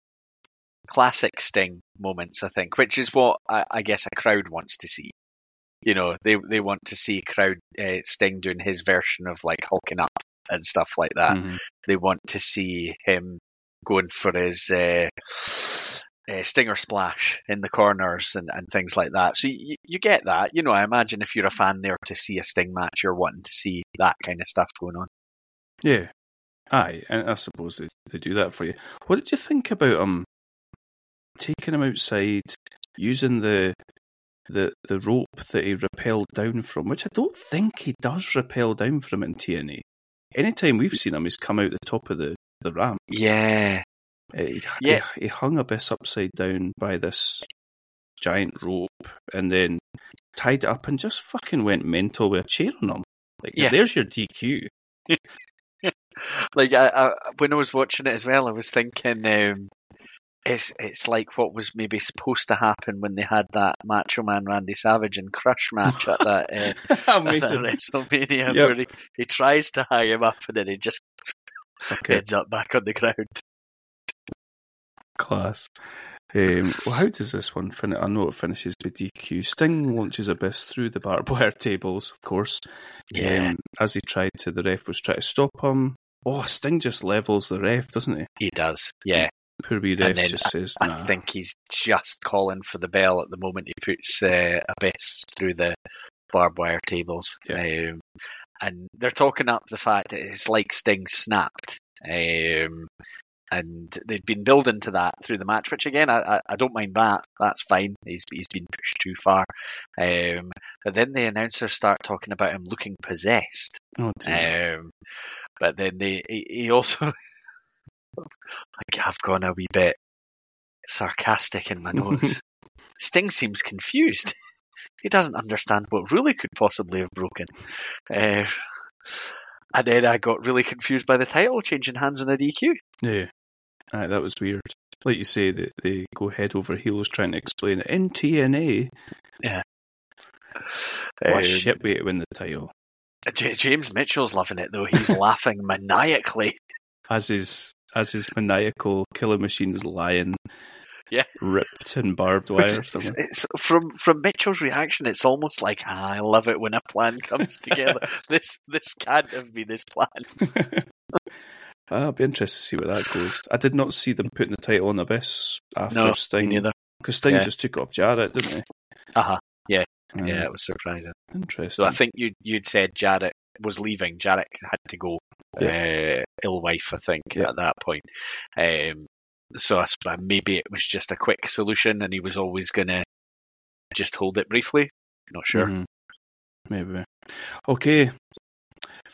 classic Sting moments, I think, which is what I, I guess a crowd wants to see. You know, they they want to see crowd uh, Sting doing his version of like hulking up and stuff like that. Mhm. They want to see him going for his uh, uh, stinger splash in the corners and, and things like that. So you, you get that. You know, I imagine if you're a fan there to see a Sting match, you're wanting to see that kind of stuff going on. Yeah. Aye, and I suppose they, they do that for you. What did you think about um taking him outside, using the the the rope that he rappelled down from, which I don't think he does rappel down from in TNA. Anytime we've seen him, he's come out the top of the, the ramp. Yeah, He, Yeah. he, he hung Abyss upside down by this giant rope and then tied it up and just fucking went mental with a chair on him. Like, Yeah. there's your DQ. like I, I, when I was watching it as well, I was thinking um, it's it's like what was maybe supposed to happen when they had that Macho Man Randy Savage and Crush match at that, uh, at that WrestleMania, Yep. where he, he tries to high him up and then he just Okay, ends up back on the ground. Class. Um, well, how does this one finish? I know it finishes by DQ. Sting launches Abyss through the barbed wire tables, of course. Yeah, Um, as he tried to, the ref was trying to stop him. Oh, Sting just levels the ref, doesn't he? he does. Yeah, Poor wee ref just says, I think he's just calling for the bell at the moment he puts uh, Abyss through the barbed wire tables. Um, and they're talking up the fact that it's like Sting snapped. Um, and they've been building to that through the match, which again, I, I, don't mind that. That's fine. He's he's been pushed too far. Um, but then the announcers start talking about him looking possessed. Oh. Um, but then they, he, he also, like, I've gone a wee bit sarcastic in my nose. Sting seems confused. He doesn't understand what really could possibly have broken. Uh, and then I got really confused by the title changing hands on a DQ. yeah. Aye, that was weird. Like you say, they, they go head over heels trying to explain it. In TNA, Yeah. what Um, shit way to win the title. J- James Mitchell's loving it though. He's laughing maniacally. As his, as his maniacal killer machine's lying Yeah. ripped in barbed wire. It's, it's- from from Mitchell's reaction, it's almost like ah, I love it when a plan comes together. this this can't have been his plan. I'll be interested to see where that goes. I did not see them putting the title on Abyss after No, Sting. neither. Because Sting Yeah. just took off Jarrett, didn't he? Uh huh. Yeah, Um, yeah, it was surprising. Interesting. So I think you you'd said Jarrett was leaving. Jarrett had to go. Uh, ill wife, I think, Yeah. at that point. Um, so I sp- maybe it was just a quick solution, and he was always gonna just hold it briefly. Not sure. Mhm. Maybe. Okay.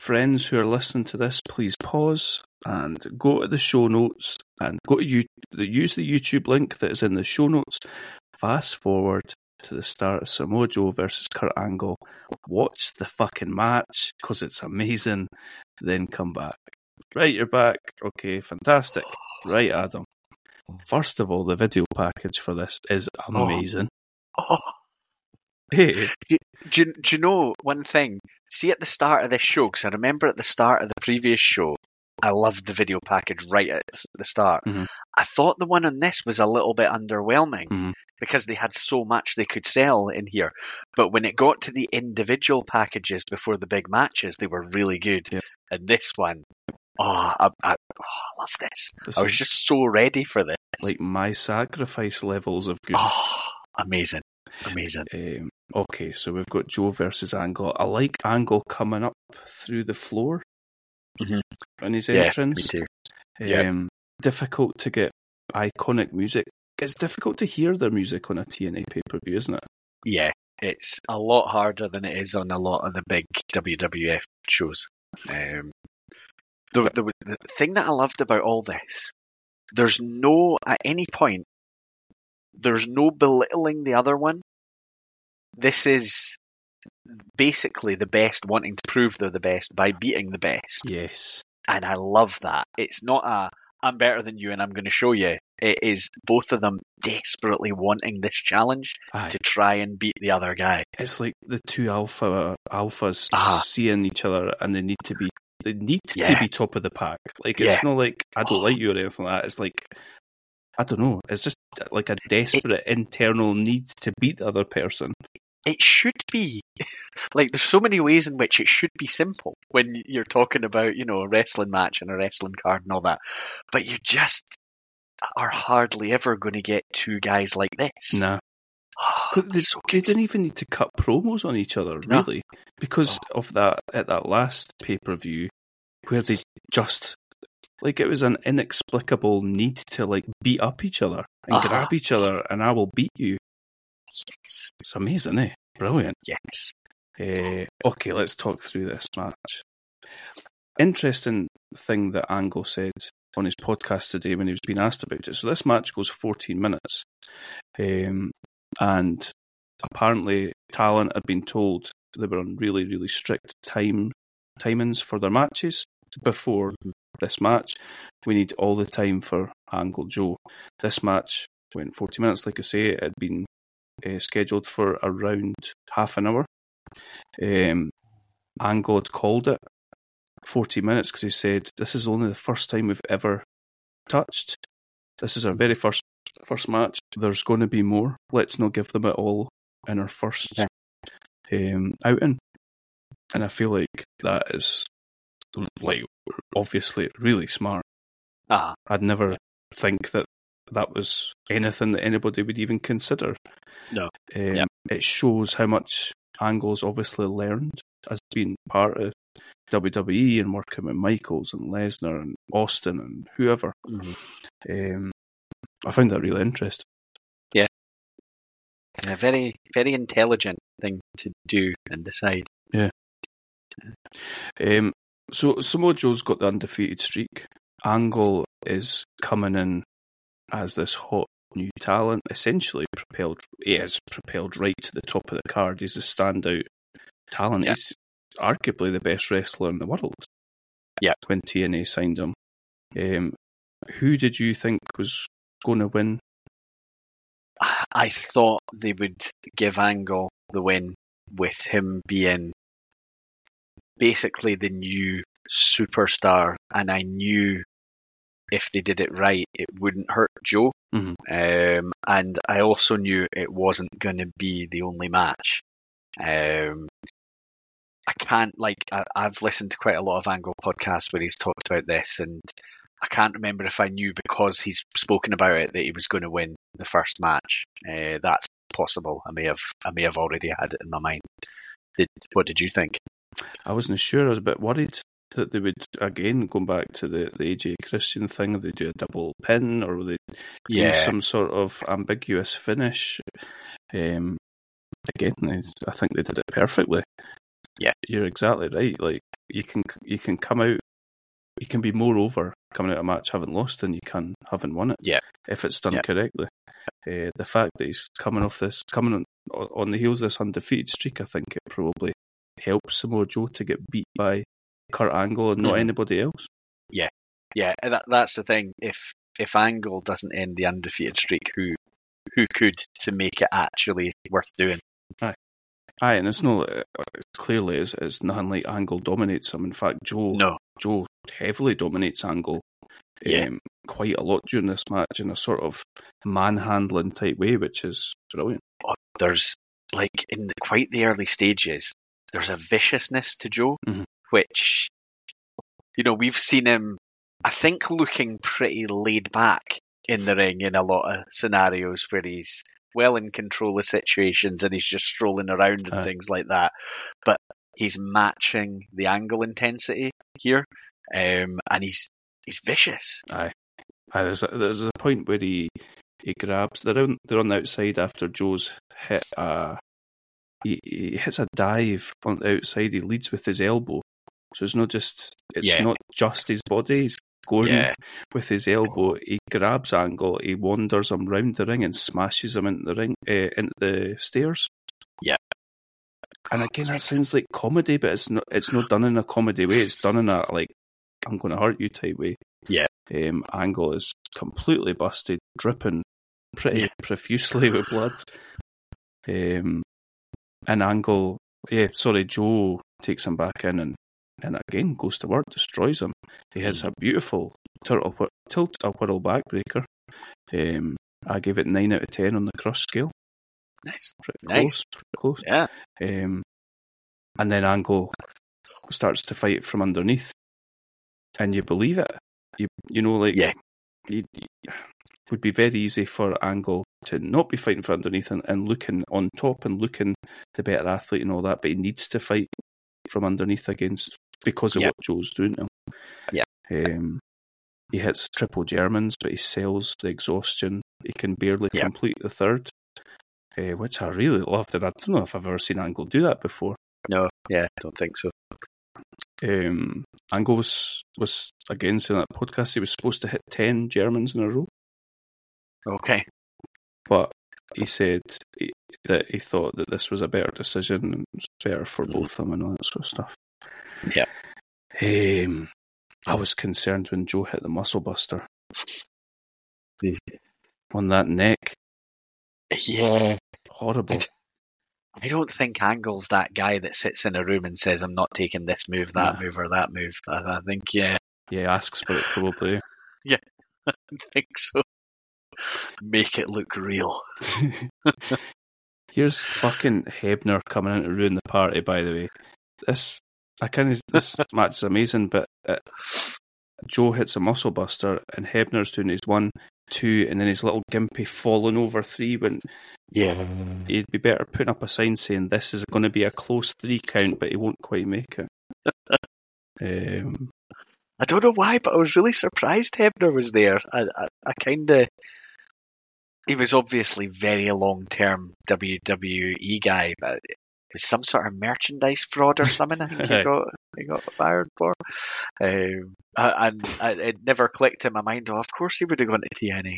Friends who are listening to this, please pause and go to the show notes and go to you use the YouTube link that is in the show notes. Fast forward to the start of Samoa Joe versus Kurt Angle. Watch the fucking match because it's amazing. Then come back. Right, you're back. Okay, fantastic. Right, Adam. First of all, the video package for this is oh. amazing. Oh, Hey, do, you, do you know one thing? See at the start of this show, because I remember at the start of the previous show, I loved the video package right at the start. Mhm. I thought the one on this was a little bit underwhelming Mhm. because they had so much they could sell in here. But when it got to the individual packages before the big matches, they were really good. Yep. And this one, oh, I, I, oh, I love this. this I was just so ready for this. like my sacrifice levels of good. oh, amazing, amazing. Um, okay, so we've got Joe versus Angle. I like Angle coming up through the floor Mhm. in his Yeah, entrance. Me too. yeah. Um, difficult to get iconic music. It's difficult to hear their music on a TNA pay per view, isn't it? Yeah, it's a lot harder than it is on a lot of the big WWF shows. Um, the, the, the thing that I loved about all this, there's no, at any point, there's no belittling the other one. This is basically the best wanting to prove they're the best by beating the best. Yes. And I love that. It's not a, I'm better than you and I'm going to show you. It is both of them desperately wanting this challenge Aye. to try and beat the other guy. It's like the two alpha alphas Ah. seeing each other and they need to be they need to be top of the pack. Like it's Yeah. not like I don't Oh. like you or anything like that. It's like I don't know. It's just like a desperate internal need to beat the other person. It should be like there's so many ways in which it should be simple when you're talking about you know a wrestling match and a wrestling card and all that but you just are hardly ever going to get two guys like this no Oh, they, so they, didn't even need to cut promos on each other, No. really, because of that at that last pay per view where they just like it was an inexplicable need to like beat up each other and Uh-huh. grab each other, and I will beat you. Yes, It's amazing, eh? Brilliant. yes. Uh, okay, let's talk through this match. Interesting thing that Angle said on his podcast today when he was being asked about it. So this match goes 14 minutes, um, and apparently Talent had been told they were on really really strict time timings for their matches before this match. We need all the time for Angle Joe. This match went 40 minutes, like I say, it had been uh, scheduled for around half an hour. Um, Angle had called it 40 minutes because he said, This is only the first time we've ever touched. This is our very first first match. There's going to be more. Let's not give them it all in our first um, outing. And I feel like that is like obviously really smart. Ah, I'd never think that that was anything that anybody would even consider. No. Um, Yep. It shows how much Angle's obviously learned as being part of WWE and working with Michaels and Lesnar and Austin and whoever. mhm. Um, I found that really interesting. Yeah. A very very intelligent thing to do and decide. Yeah. Um, so Samoa Joe's got the undefeated streak. Angle is coming in as this hot new talent, essentially propelled. He is propelled right to the top of the card. He's a standout talent. Yeah. He's arguably the best wrestler in the world. Yeah. When TNA signed him, um, who did you think was going to win? I thought they would give Angle the win with him being basically the new superstar, and I knew if they did it right, it wouldn't hurt Joe. Mhm. Um, and I also knew it wasn't going to be the only match. Um, I can't like I, I've listened to quite a lot of Angle podcasts where he's talked about this, and I can't remember if I knew because he's spoken about it that he was going to win the first match. Uh, that's possible. I may have I may have already had it in my mind. Did what did you think? I wasn't sure. I was a bit worried that they would again going back to the, the AJ Christian thing. They do a double pin or they do some sort of ambiguous finish. Um, again, I- I think they did it perfectly. Yeah. you're exactly right. Like you can you can come out, you can be more over coming out of a match having lost than you can having won it. Yeah. if it's done Yeah. correctly. Uh, the fact that he's coming off this, coming on, on the heels of this undefeated streak, I think it probably helps Samoa Joe to get beat by Kurt Angle and not Mhm. anybody else. Yeah, that that's the thing. If if Angle doesn't end the undefeated streak, who who could to make it actually worth doing? Aye, aye, and it's no uh, clearly it's, it's nothing like Angle dominates him. In fact, Joe No, Joe heavily dominates Angle. Yeah. Um, quite a lot during this match in a sort of manhandling type way, which is brilliant. there's like in the, quite the early stages, there's a viciousness to Joe, Mhm. Which you know we've seen him. I think looking pretty laid back in the ring in a lot of scenarios where he's well in control of situations and he's just strolling around and Aye. things like that. But he's matching the Angle intensity here, um, and he's he's vicious. Aye, Aye there's a, there's a point where he he grabs. They're on they're on the outside after Joe's hit. a he, he hits a dive on the outside. He leads with his elbow, so it's not just it's Yeah. not just his body. He's going Yeah, with his elbow. He grabs Angle. He wanders him round the ring and smashes him into the ring uh, into the stairs. Yeah. And again, that sounds like comedy, but it's not. It's not done in a comedy way. It's done in a like I'm going to hurt you type way. Yeah. Um, Angle is completely busted, dripping pretty Yeah. profusely with blood. Um, and Angle, yeah, sorry, Joe takes him back in and and again goes to work, destroys him. He has a beautiful turtle tilt a whirl backbreaker. Um, I gave it nine out of ten on the cross scale. nice. Pretty Nice. close, pretty close. Yeah, Um, and then Angle starts to fight from underneath, and you believe it. You you know like Yeah. you, you- would be very easy for Angle to not be fighting from underneath and, and looking on top and looking the better athlete and all that, but he needs to fight from underneath against because of Yeah. what Joe's doing to him. Yeah. Um, he hits triple Germans, but he sells the exhaustion. He can barely Yeah. complete the third, uh, which I really loved. And I don't know if I've ever seen Angle do that before. no, yeah, I don't think so. um, Angle was, was again saying that podcast he was supposed to hit ten Germans in a row, Okay. but he said he, that he thought that this was a better decision better for both of them and all that sort of stuff. Yeah. Um, I was concerned when Joe hit the muscle buster on that neck. Yeah. Horrible. I don't think Angle's that guy that sits in a room and says, I'm not taking this move, that Nah. move, or that move. I, I think, yeah, Yeah, asks for it probably. Yeah, I think so. Make it look real. Here's fucking Hebner coming in to ruin the party. By the way, this I kind of this match is amazing, but uh, Joe hits a muscle buster and Hebner's doing his one, two, and then his little gimpy falling over three. When Yeah. he'd be better putting up a sign saying this is going to be a close three count, but he won't quite make it. um, I don't know why, but I was really surprised Hebner was there. I, I, I kind of. He was obviously very long term WWE guy, but was some sort of merchandise fraud or something. I think he got he got fired for. Um, and I, it never clicked in my mind. Oh, of course he would have gone to TNA.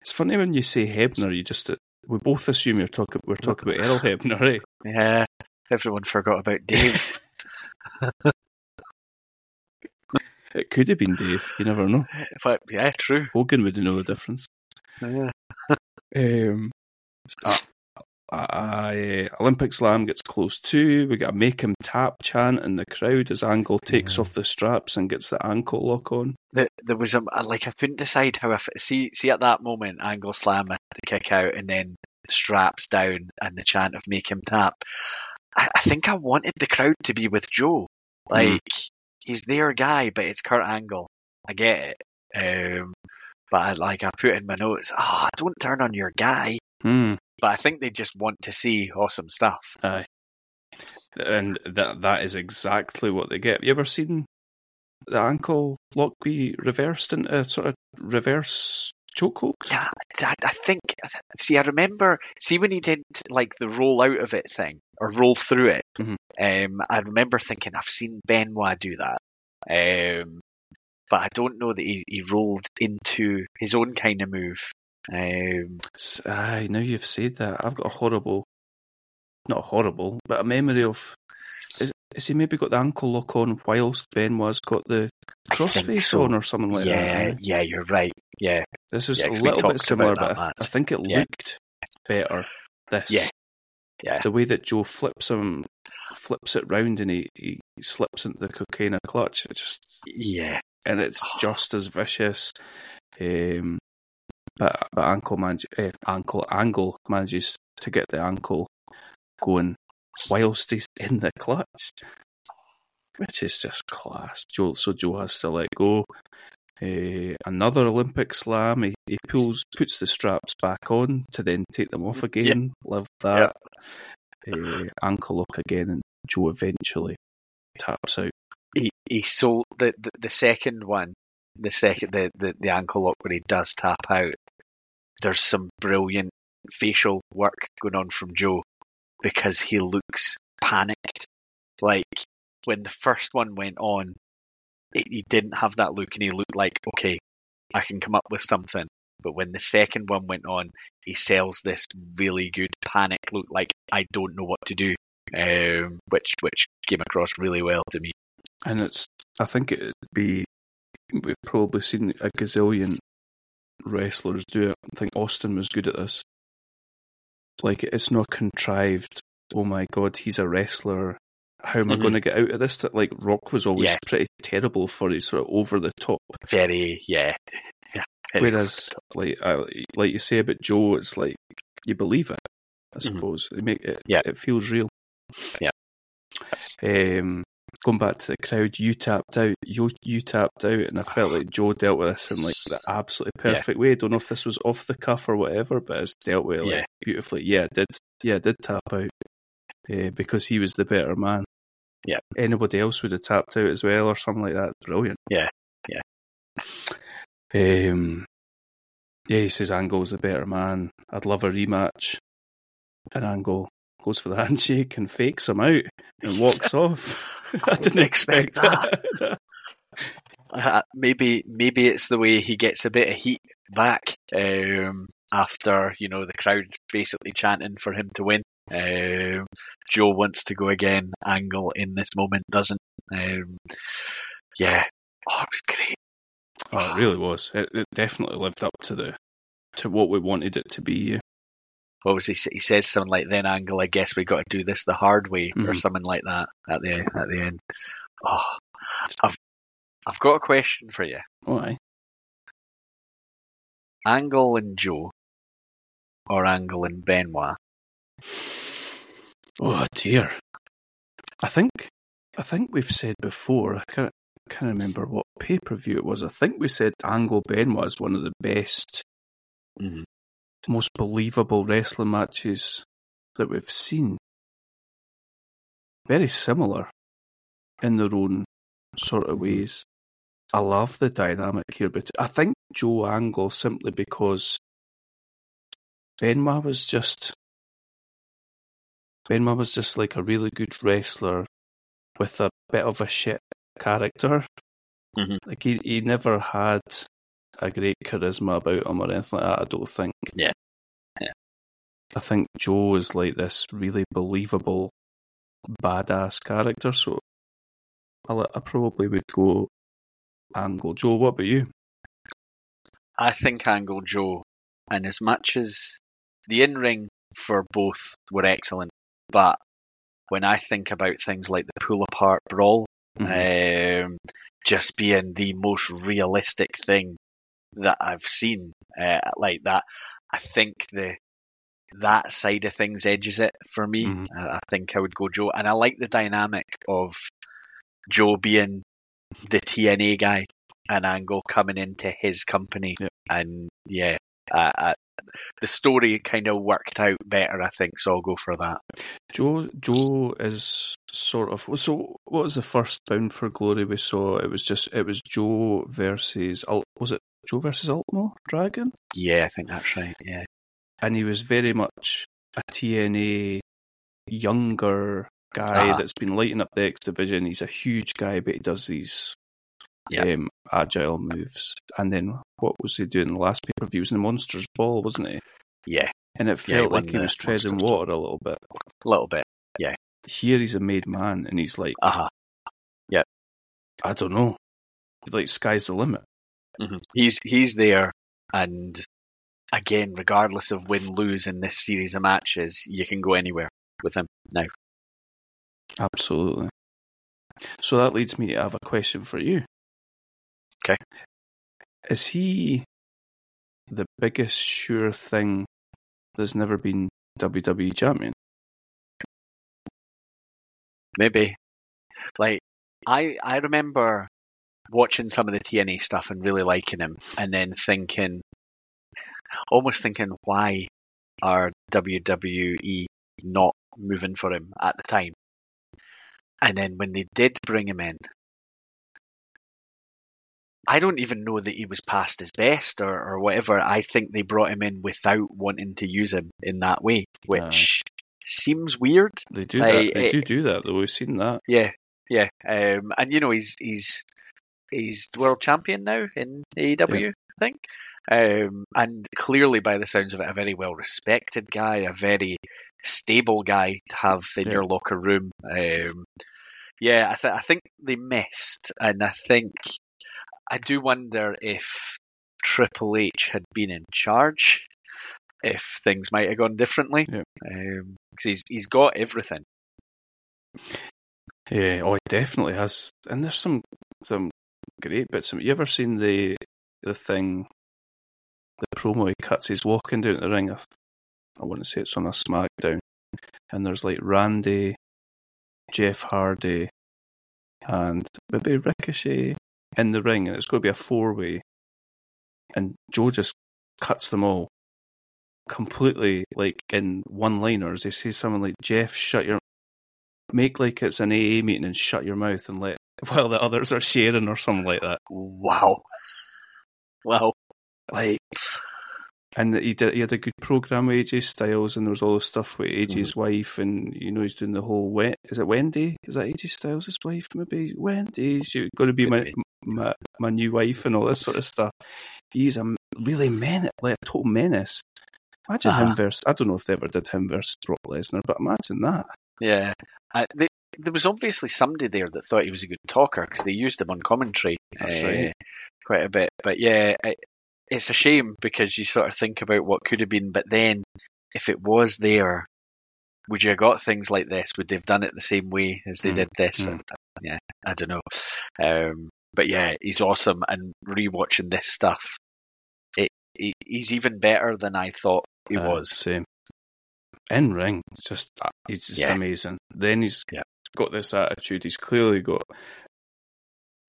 it's funny when you say Hebner, you just we both assume you're talking we're talking about Earl Hebner, eh? Yeah, everyone forgot about Dave. It could have been Dave. You never know. but yeah, true. Hogan would know the difference. Yeah. Um, uh, uh, Olympic Slam gets close too. We got a make him tap chant in the crowd as Angle takes off the straps and gets the ankle lock on. There, there was a like I couldn't decide how I f- see see at that moment angle slam it, the kick out and then straps down and the chant of make him tap. I, I think I wanted the crowd to be with Joe. Like he's their guy, but it's Kurt Angle. I get it. Um, but I, like I put in my notes, ah, don't turn on your guy. Hmm. But I think they just want to see awesome stuff. Aye. And that that is exactly what they get. You ever seen the ankle lock be reversed into a sort of reverse chokehold? Yeah, I, I think. See, I remember. See when he did like the roll out of it thing or roll through it. Mhm. Um, I remember thinking I've seen Benoit do that. Um, but I don't know that he, he rolled into his own kind of move. Um, Aye, now you've said that, I've got a horrible, not horrible, but a memory of. Is, is he maybe got the ankle lock on whilst Ben was got the crossface so. on or something like yeah, that? aye? yeah, you're right. Yeah, This is Yeah, a little bit similar, but I, I think it Yeah. looked better. This, Yeah. Yeah. the way that Joe flips him, flips it round, and he, he slips into the Coquina Clutch. It just yeah, and it's just as vicious. Um, but but ankle manage, eh, ankle angle manages to get the ankle going whilst he's in the clutch, which is just class. Joe, so Joe has to let go. Uh, another Olympic slam. He, he pulls, puts the straps back on to then take them off again. Love that. Uh, ankle lock again, and Joe eventually taps out. he he sold the, the the second one, the second the, the the ankle lock where he does tap out. There's some brilliant facial work going on from Joe because he looks panicked. Like when the first one went on, it, he didn't have that look, and he looked like, okay, I can come up with something. But when the second one went on, he sells this really good panic look, like I don't know what to do, um, which which came across really well to me. And it's, I think it'd be, we've probably seen a gazillion wrestlers do it. I think Austin was good at this. Like, it's not contrived, oh my god, he's a wrestler. How am I Mhm. going to get out of this? That Like, Rock was always Yeah. pretty terrible for his sort of over the top. very yeah. yeah very Whereas, like, uh, like you say about Joe, it's like, you believe it, I Mhm. suppose. It, make it, Yeah. it feels real. Yeah. Um, going back to the crowd, you tapped out. You you tapped out, and I felt like Joe dealt with this in like the absolutely Yeah. perfect way. I don't know if this was off the cuff or whatever, but it's dealt with like Yeah. beautifully. Yeah, did. Yeah, did tap out uh, because he was the better man. Yeah. Anybody else would have tapped out as well or something like that. Brilliant. Yeah. Yeah. Um. Yeah, he says Angle's the better man. I'd love a rematch. And Angle goes for the handshake and fakes him out and walks off. I didn't expect expect that. Uh, maybe maybe it's the way he gets a bit of heat back um, after you know the crowd basically chanting for him to win. Um, Joe wants to go again. Angle in this moment doesn't. Um, yeah, oh, it was great. Oh, it really was. It, it definitely lived up to the to what we wanted it to be. What was he? He says something like, "Then Angle, I guess we got to do this the hard way," or Mhm. something like that at the at the end. Oh, I've I've got a question for you. Why? Angle and Joe, or Angle and Benoit. Oh dear. I think I think we've said before. I can't, can't remember what pay per view it was. I think we said Angle Benoit is one of the best, Mhm. Most believable wrestling matches that we've seen. Very similar in their own sort of ways. I love the dynamic here, but I think Joe Angle simply because Benoit was just Benoit was just like a really good wrestler with a bit of a shit character. Mhm. Like he, he never had a great charisma about him or anything like that, I don't think. Yeah. Yeah. I think Joe is like this really believable badass character, so I, I probably would go Angle Joe. What about you? I think Angle Joe, and as much as the in ring for both were excellent, but when I think about things like the pull apart brawl, Mhm. um, just being the most realistic thing that I've seen, uh, like that, I think the that side of things edges it for me. Mhm. I, I think I would go Joe, and I like the dynamic of Joe being the TNA guy and Angle coming into his company, Yep. and yeah, uh, the story kind of worked out better, I think. So I'll go for that. Joe Joe is sort of so. What was the first Bound for Glory we saw? It was just it was Joe versus was it Joe versus Ultimo Dragon? Yeah, I think that's right. Yeah, And he was very much a TNA younger guy Uh-huh. that's been lighting up the X division. He's a huge guy, but he does these Yeah. um, agile moves. And then what was he doing in the last pay per view? Was in the Monsters Ball, wasn't he? yeah, And it felt won like he was treading Monsters water a little bit. a little bit. Yeah. Here he's a made man, and he's like, Uh huh. Yeah. I don't know. Like sky's the limit. hmm He's he's there, and again, regardless of win lose in this series of matches, you can go anywhere with him now. Absolutely. So that leads me to have a question for you. Okay. Is he the biggest sure thing there's never been WWE champion? Maybe. Like I I remember watching some of the TNA stuff and really liking him and then thinking almost thinking why are WWE not moving for him at the time. And then when they did bring him in I don't even know that he was past his best or, or whatever. I think they brought him in without wanting to use him in that way, which seems weird. They do Like, that. They it- do do that though. We've seen that. Yeah, yeah. Um, and you know he's he's he's world champion now in AEW, I think. Um, and clearly, by the sounds of it, a very well respected guy, a very stable guy to have in Yeah. your locker room. Um, yeah, I, th- I think they missed, and I think I do wonder if Triple H had been in charge, if things might have gone differently. Yeah. Um, because he's he's got everything. Yeah, oh, he definitely has. And there's some some great bits. Have you ever seen the the thing, the promo he cuts? He's walking down the ring. I, I want to say it's on a SmackDown, and there's like Randy, Jeff Hardy, and maybe Ricochet in the ring, and it's going to be a four way. And Joe just cuts them all completely, like in one liners. He says something like, "Jeff, shut your make like it's an AA meeting and shut your mouth and let while the others are sharing or something like that. Wow, wow. Like, And he did. He had a good program with AJ Styles, and there was all the stuff with AJ's Mm-hmm. wife, and you know he's doing the whole. Wen- Is it Wendy? Is that AJ Styles' wife? Maybe Wendy. She's going to be my, my my new wife and all this sort of stuff. He's a really menace, like a total menace. Imagine him Uh-huh. versus. I don't know if they ever did him versus Brock Lesnar, but imagine that. Yeah. I, they, there was obviously somebody there that thought he was a good talker because they used him on commentary uh, right. quite a bit. But yeah, it's a shame because you sort of think about what could have been. But then, if it was there, would you have got things like this? Would they have done it the same way as they Mm, did this? mm. And, yeah, I don't know. Um, but yeah, he's awesome. And rewatching this stuff, it, he, he's even better than I thought he Uh, was. same. In ring, just uh, he's just Yeah. amazing. Then he's Yeah. got this attitude. He's clearly got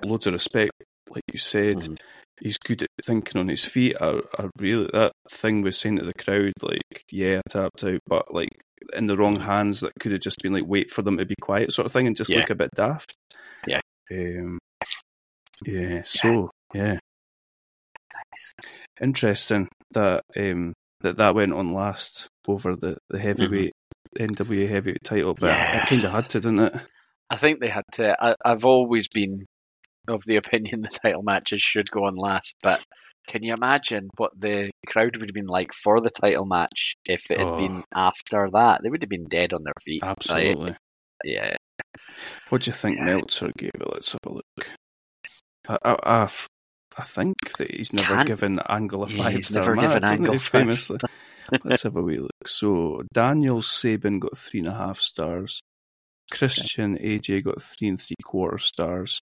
loads of respect, like you said. Mhm. He's good at thinking on his feet. I, I really that thing was saying to the crowd, like, yeah, I tapped out, but like in the wrong hands, that could have just been like, wait for them to be quiet, sort of thing, and just Yeah. look a bit daft. Yeah. Um, yeah. So yeah, Nice. interesting that um that that went on last over the the heavyweight NWA heavyweight title, but Yeah. it kind of had to, didn't it? I think they had to. I, I've always been of the opinion the title matches should go on last, but can you imagine what the crowd would have been like for the title match if it had Oh. been after that? They would have been dead on their feet. Like, Absolutely. yeah. What do you think Meltzer gave it? Let's have a look. I, I think that he's never Can't- given Angle a five he's star never match, Angle he, famously. Let's have a wee look. So Daniel Sabin got three and a half stars. Christian AJ got three and three quarter stars.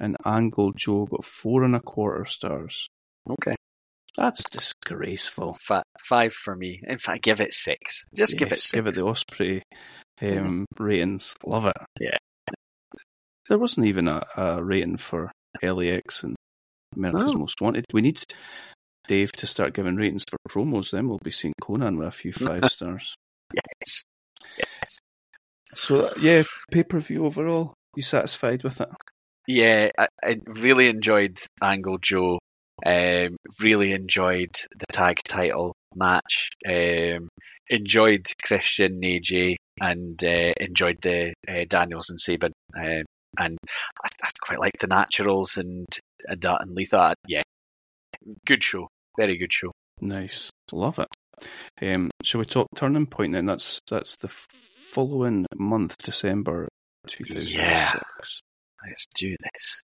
And Angle Joe got four and a quarter stars. Okay. That's disgraceful. Five for me. In fact, give it six. Just give it six. give it the Osprey um, ratings. Love it. Yeah. There wasn't even a, a rating for LAX and America's Oh. Most Wanted. We need Dave to start giving ratings for promos. Then we'll be seeing Konnan with a few five stars. Yes. Yes. So yeah, pay per view overall. You satisfied with it? Yeah, I, I really enjoyed Angle Joe. Um, really enjoyed the tag title match. Um, enjoyed Christian AJ and uh, enjoyed the uh, Daniels and Sabin. Um, and I, I quite like the Naturals and and that and Letha. Yeah, good show. Very good show. Nice, love it. Um, shall we talk turning point then? That's that's the following month, December two thousand six. Let's do this.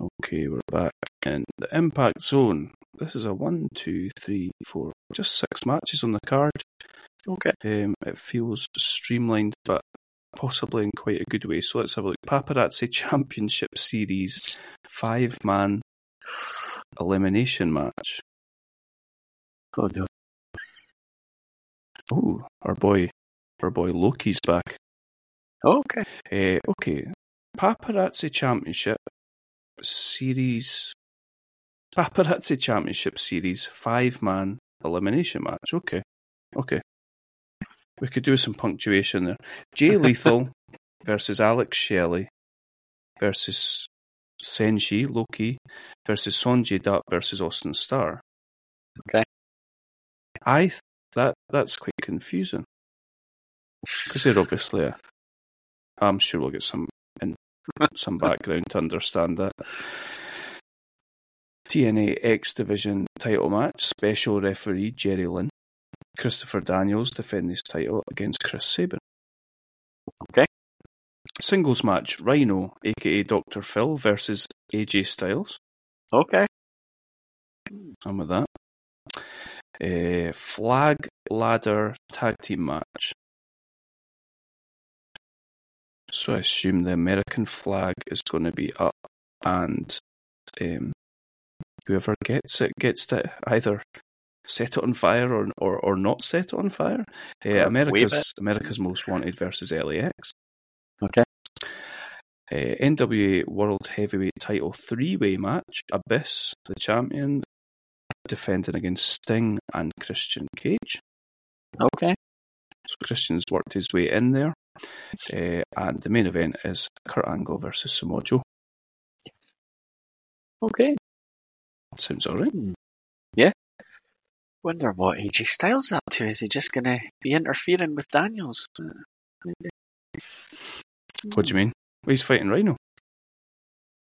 Okay, we're back in the impact zone. This is a one, two, three, four, just six matches on the card. Okay. Um, it feels streamlined, but possibly in quite a good way. So let's have a look. Paparazzi Championship Series five man elimination match. Oh no. Oh, our boy, our boy Low Ki's back. Oh, okay. Uh, okay, Paparazzi Championship Series. Paparazzi Championship Series five man elimination match. Okay, okay. We could do some punctuation there. Jay Lethal versus Alex Shelley versus Senshi Low Ki versus Sonjay Dutt versus Austin Starr. Okay. I th- that that's quite confusing because they're obviously a. I'm sure we'll get some some background to understand that. TNA X Division title match, special referee Jerry Lynn. Christopher Daniels defend his title against Chris Sabin. Okay. Singles match, Rhino, aka Dr. Phil, versus AJ Styles. Okay. Some of that. Uh, flag ladder tag team match. So I assume the American flag is going to be up, and um, whoever gets it gets to either set it on fire or or, or not set it on fire. Uh, America's. America's Most Wanted versus LAX. Okay. Uh, NWA World Heavyweight Title three way match. Abyss, the champion, defending against Sting and Christian Cage. Okay. So Christian's worked his way in there. Uh, and the main event is Kurt Angle versus Samoa Joe. Okay. Sounds alright. Yeah. Wonder what AJ Styles is up to. Is he just going to be interfering with Daniels? What do you mean? Well, he's fighting Rhino.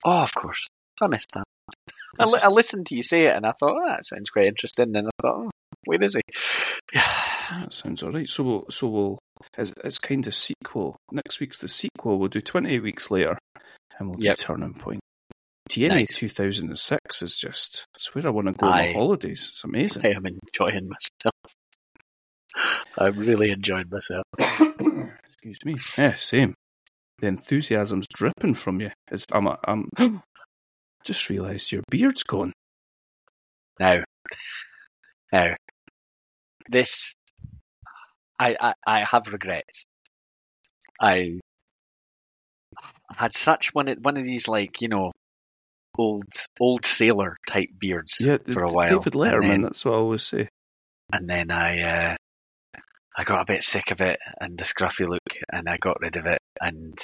Oh, of course. I missed that. I, li- I listened to you say it and I thought, oh, that sounds quite interesting. And I thought, oh, where is he? That sounds all right. So we'll, so we'll, it's, it's kind of sequel. Next week's the sequel. We'll do 28 weeks later and we'll do Yep. Turning Point. TNA Nice. 2006 is just, it's where I want to go on my holidays. It's amazing. I am enjoying myself. I'm really enjoying myself. Excuse me. Yeah, same. The enthusiasm's dripping from you. It's, I'm, I'm, just realised your beard's gone. Now, now, this, I, I, I have regrets. I had such one of, one of these like you know, old old sailor type beards Yeah, for a while. David Letterman, then- that's what I always say. and then I uh, I got a bit sick of it and the scruffy look, and I got rid of it. And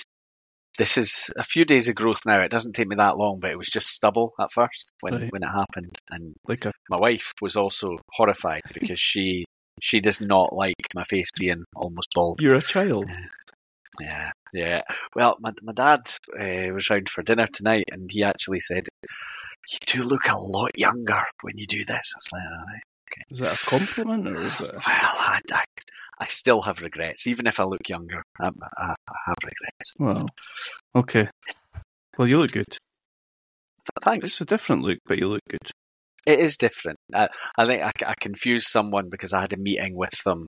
this is a few days of growth now. It doesn't take me that long, but it was just stubble at first when Right. when it happened. And Like a, my wife was also horrified because she she does not like my face being almost bald. you're a child. Yeah, yeah. Well, my my dad uh, was round for dinner tonight, and he actually said, "You do look a lot younger when you do this." I was like, "All right." Is that a compliment or is it? Well, I, I, I still have regrets, even if I look younger. I, I, I have regrets. Well, okay. Well, you look good. Thanks. It's a different look, but you look good. It is different. I, I think I, I confused someone because I had a meeting with them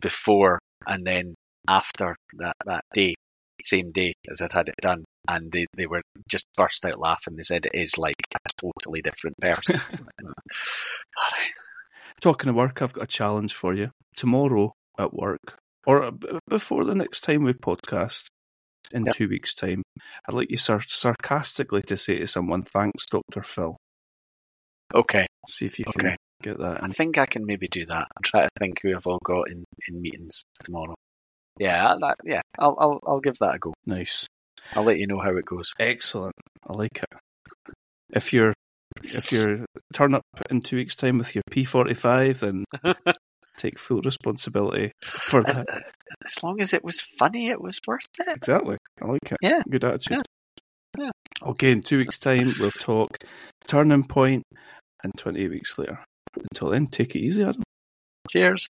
before and then after that, that day, same day as I'd had it done. And they, they were just burst out laughing. They said it is like a totally different person. Right. Talking of work, I've got a challenge for you. Tomorrow at work, or before the next time we podcast in Yep. two weeks' time, I'd like you sar- sarcastically to say to someone, "Thanks, Doctor Phil." Okay. See if you can Okay. get that. I think I can maybe do that. I'm trying to think who I've all got in, in meetings tomorrow. Yeah, that, yeah. I'll, I'll I'll give that a go. Nice, I'll let you know how it goes. excellent. I like it. If you're if you're turn up in two weeks' time with your P forty five, then take full responsibility for that. As long as it was funny, it was worth it. Exactly. I like it. Yeah. Good attitude. Yeah. Okay, in two weeks' time, we'll talk Turning Point and 28 weeks later. Until then, take it easy, Adam. Cheers.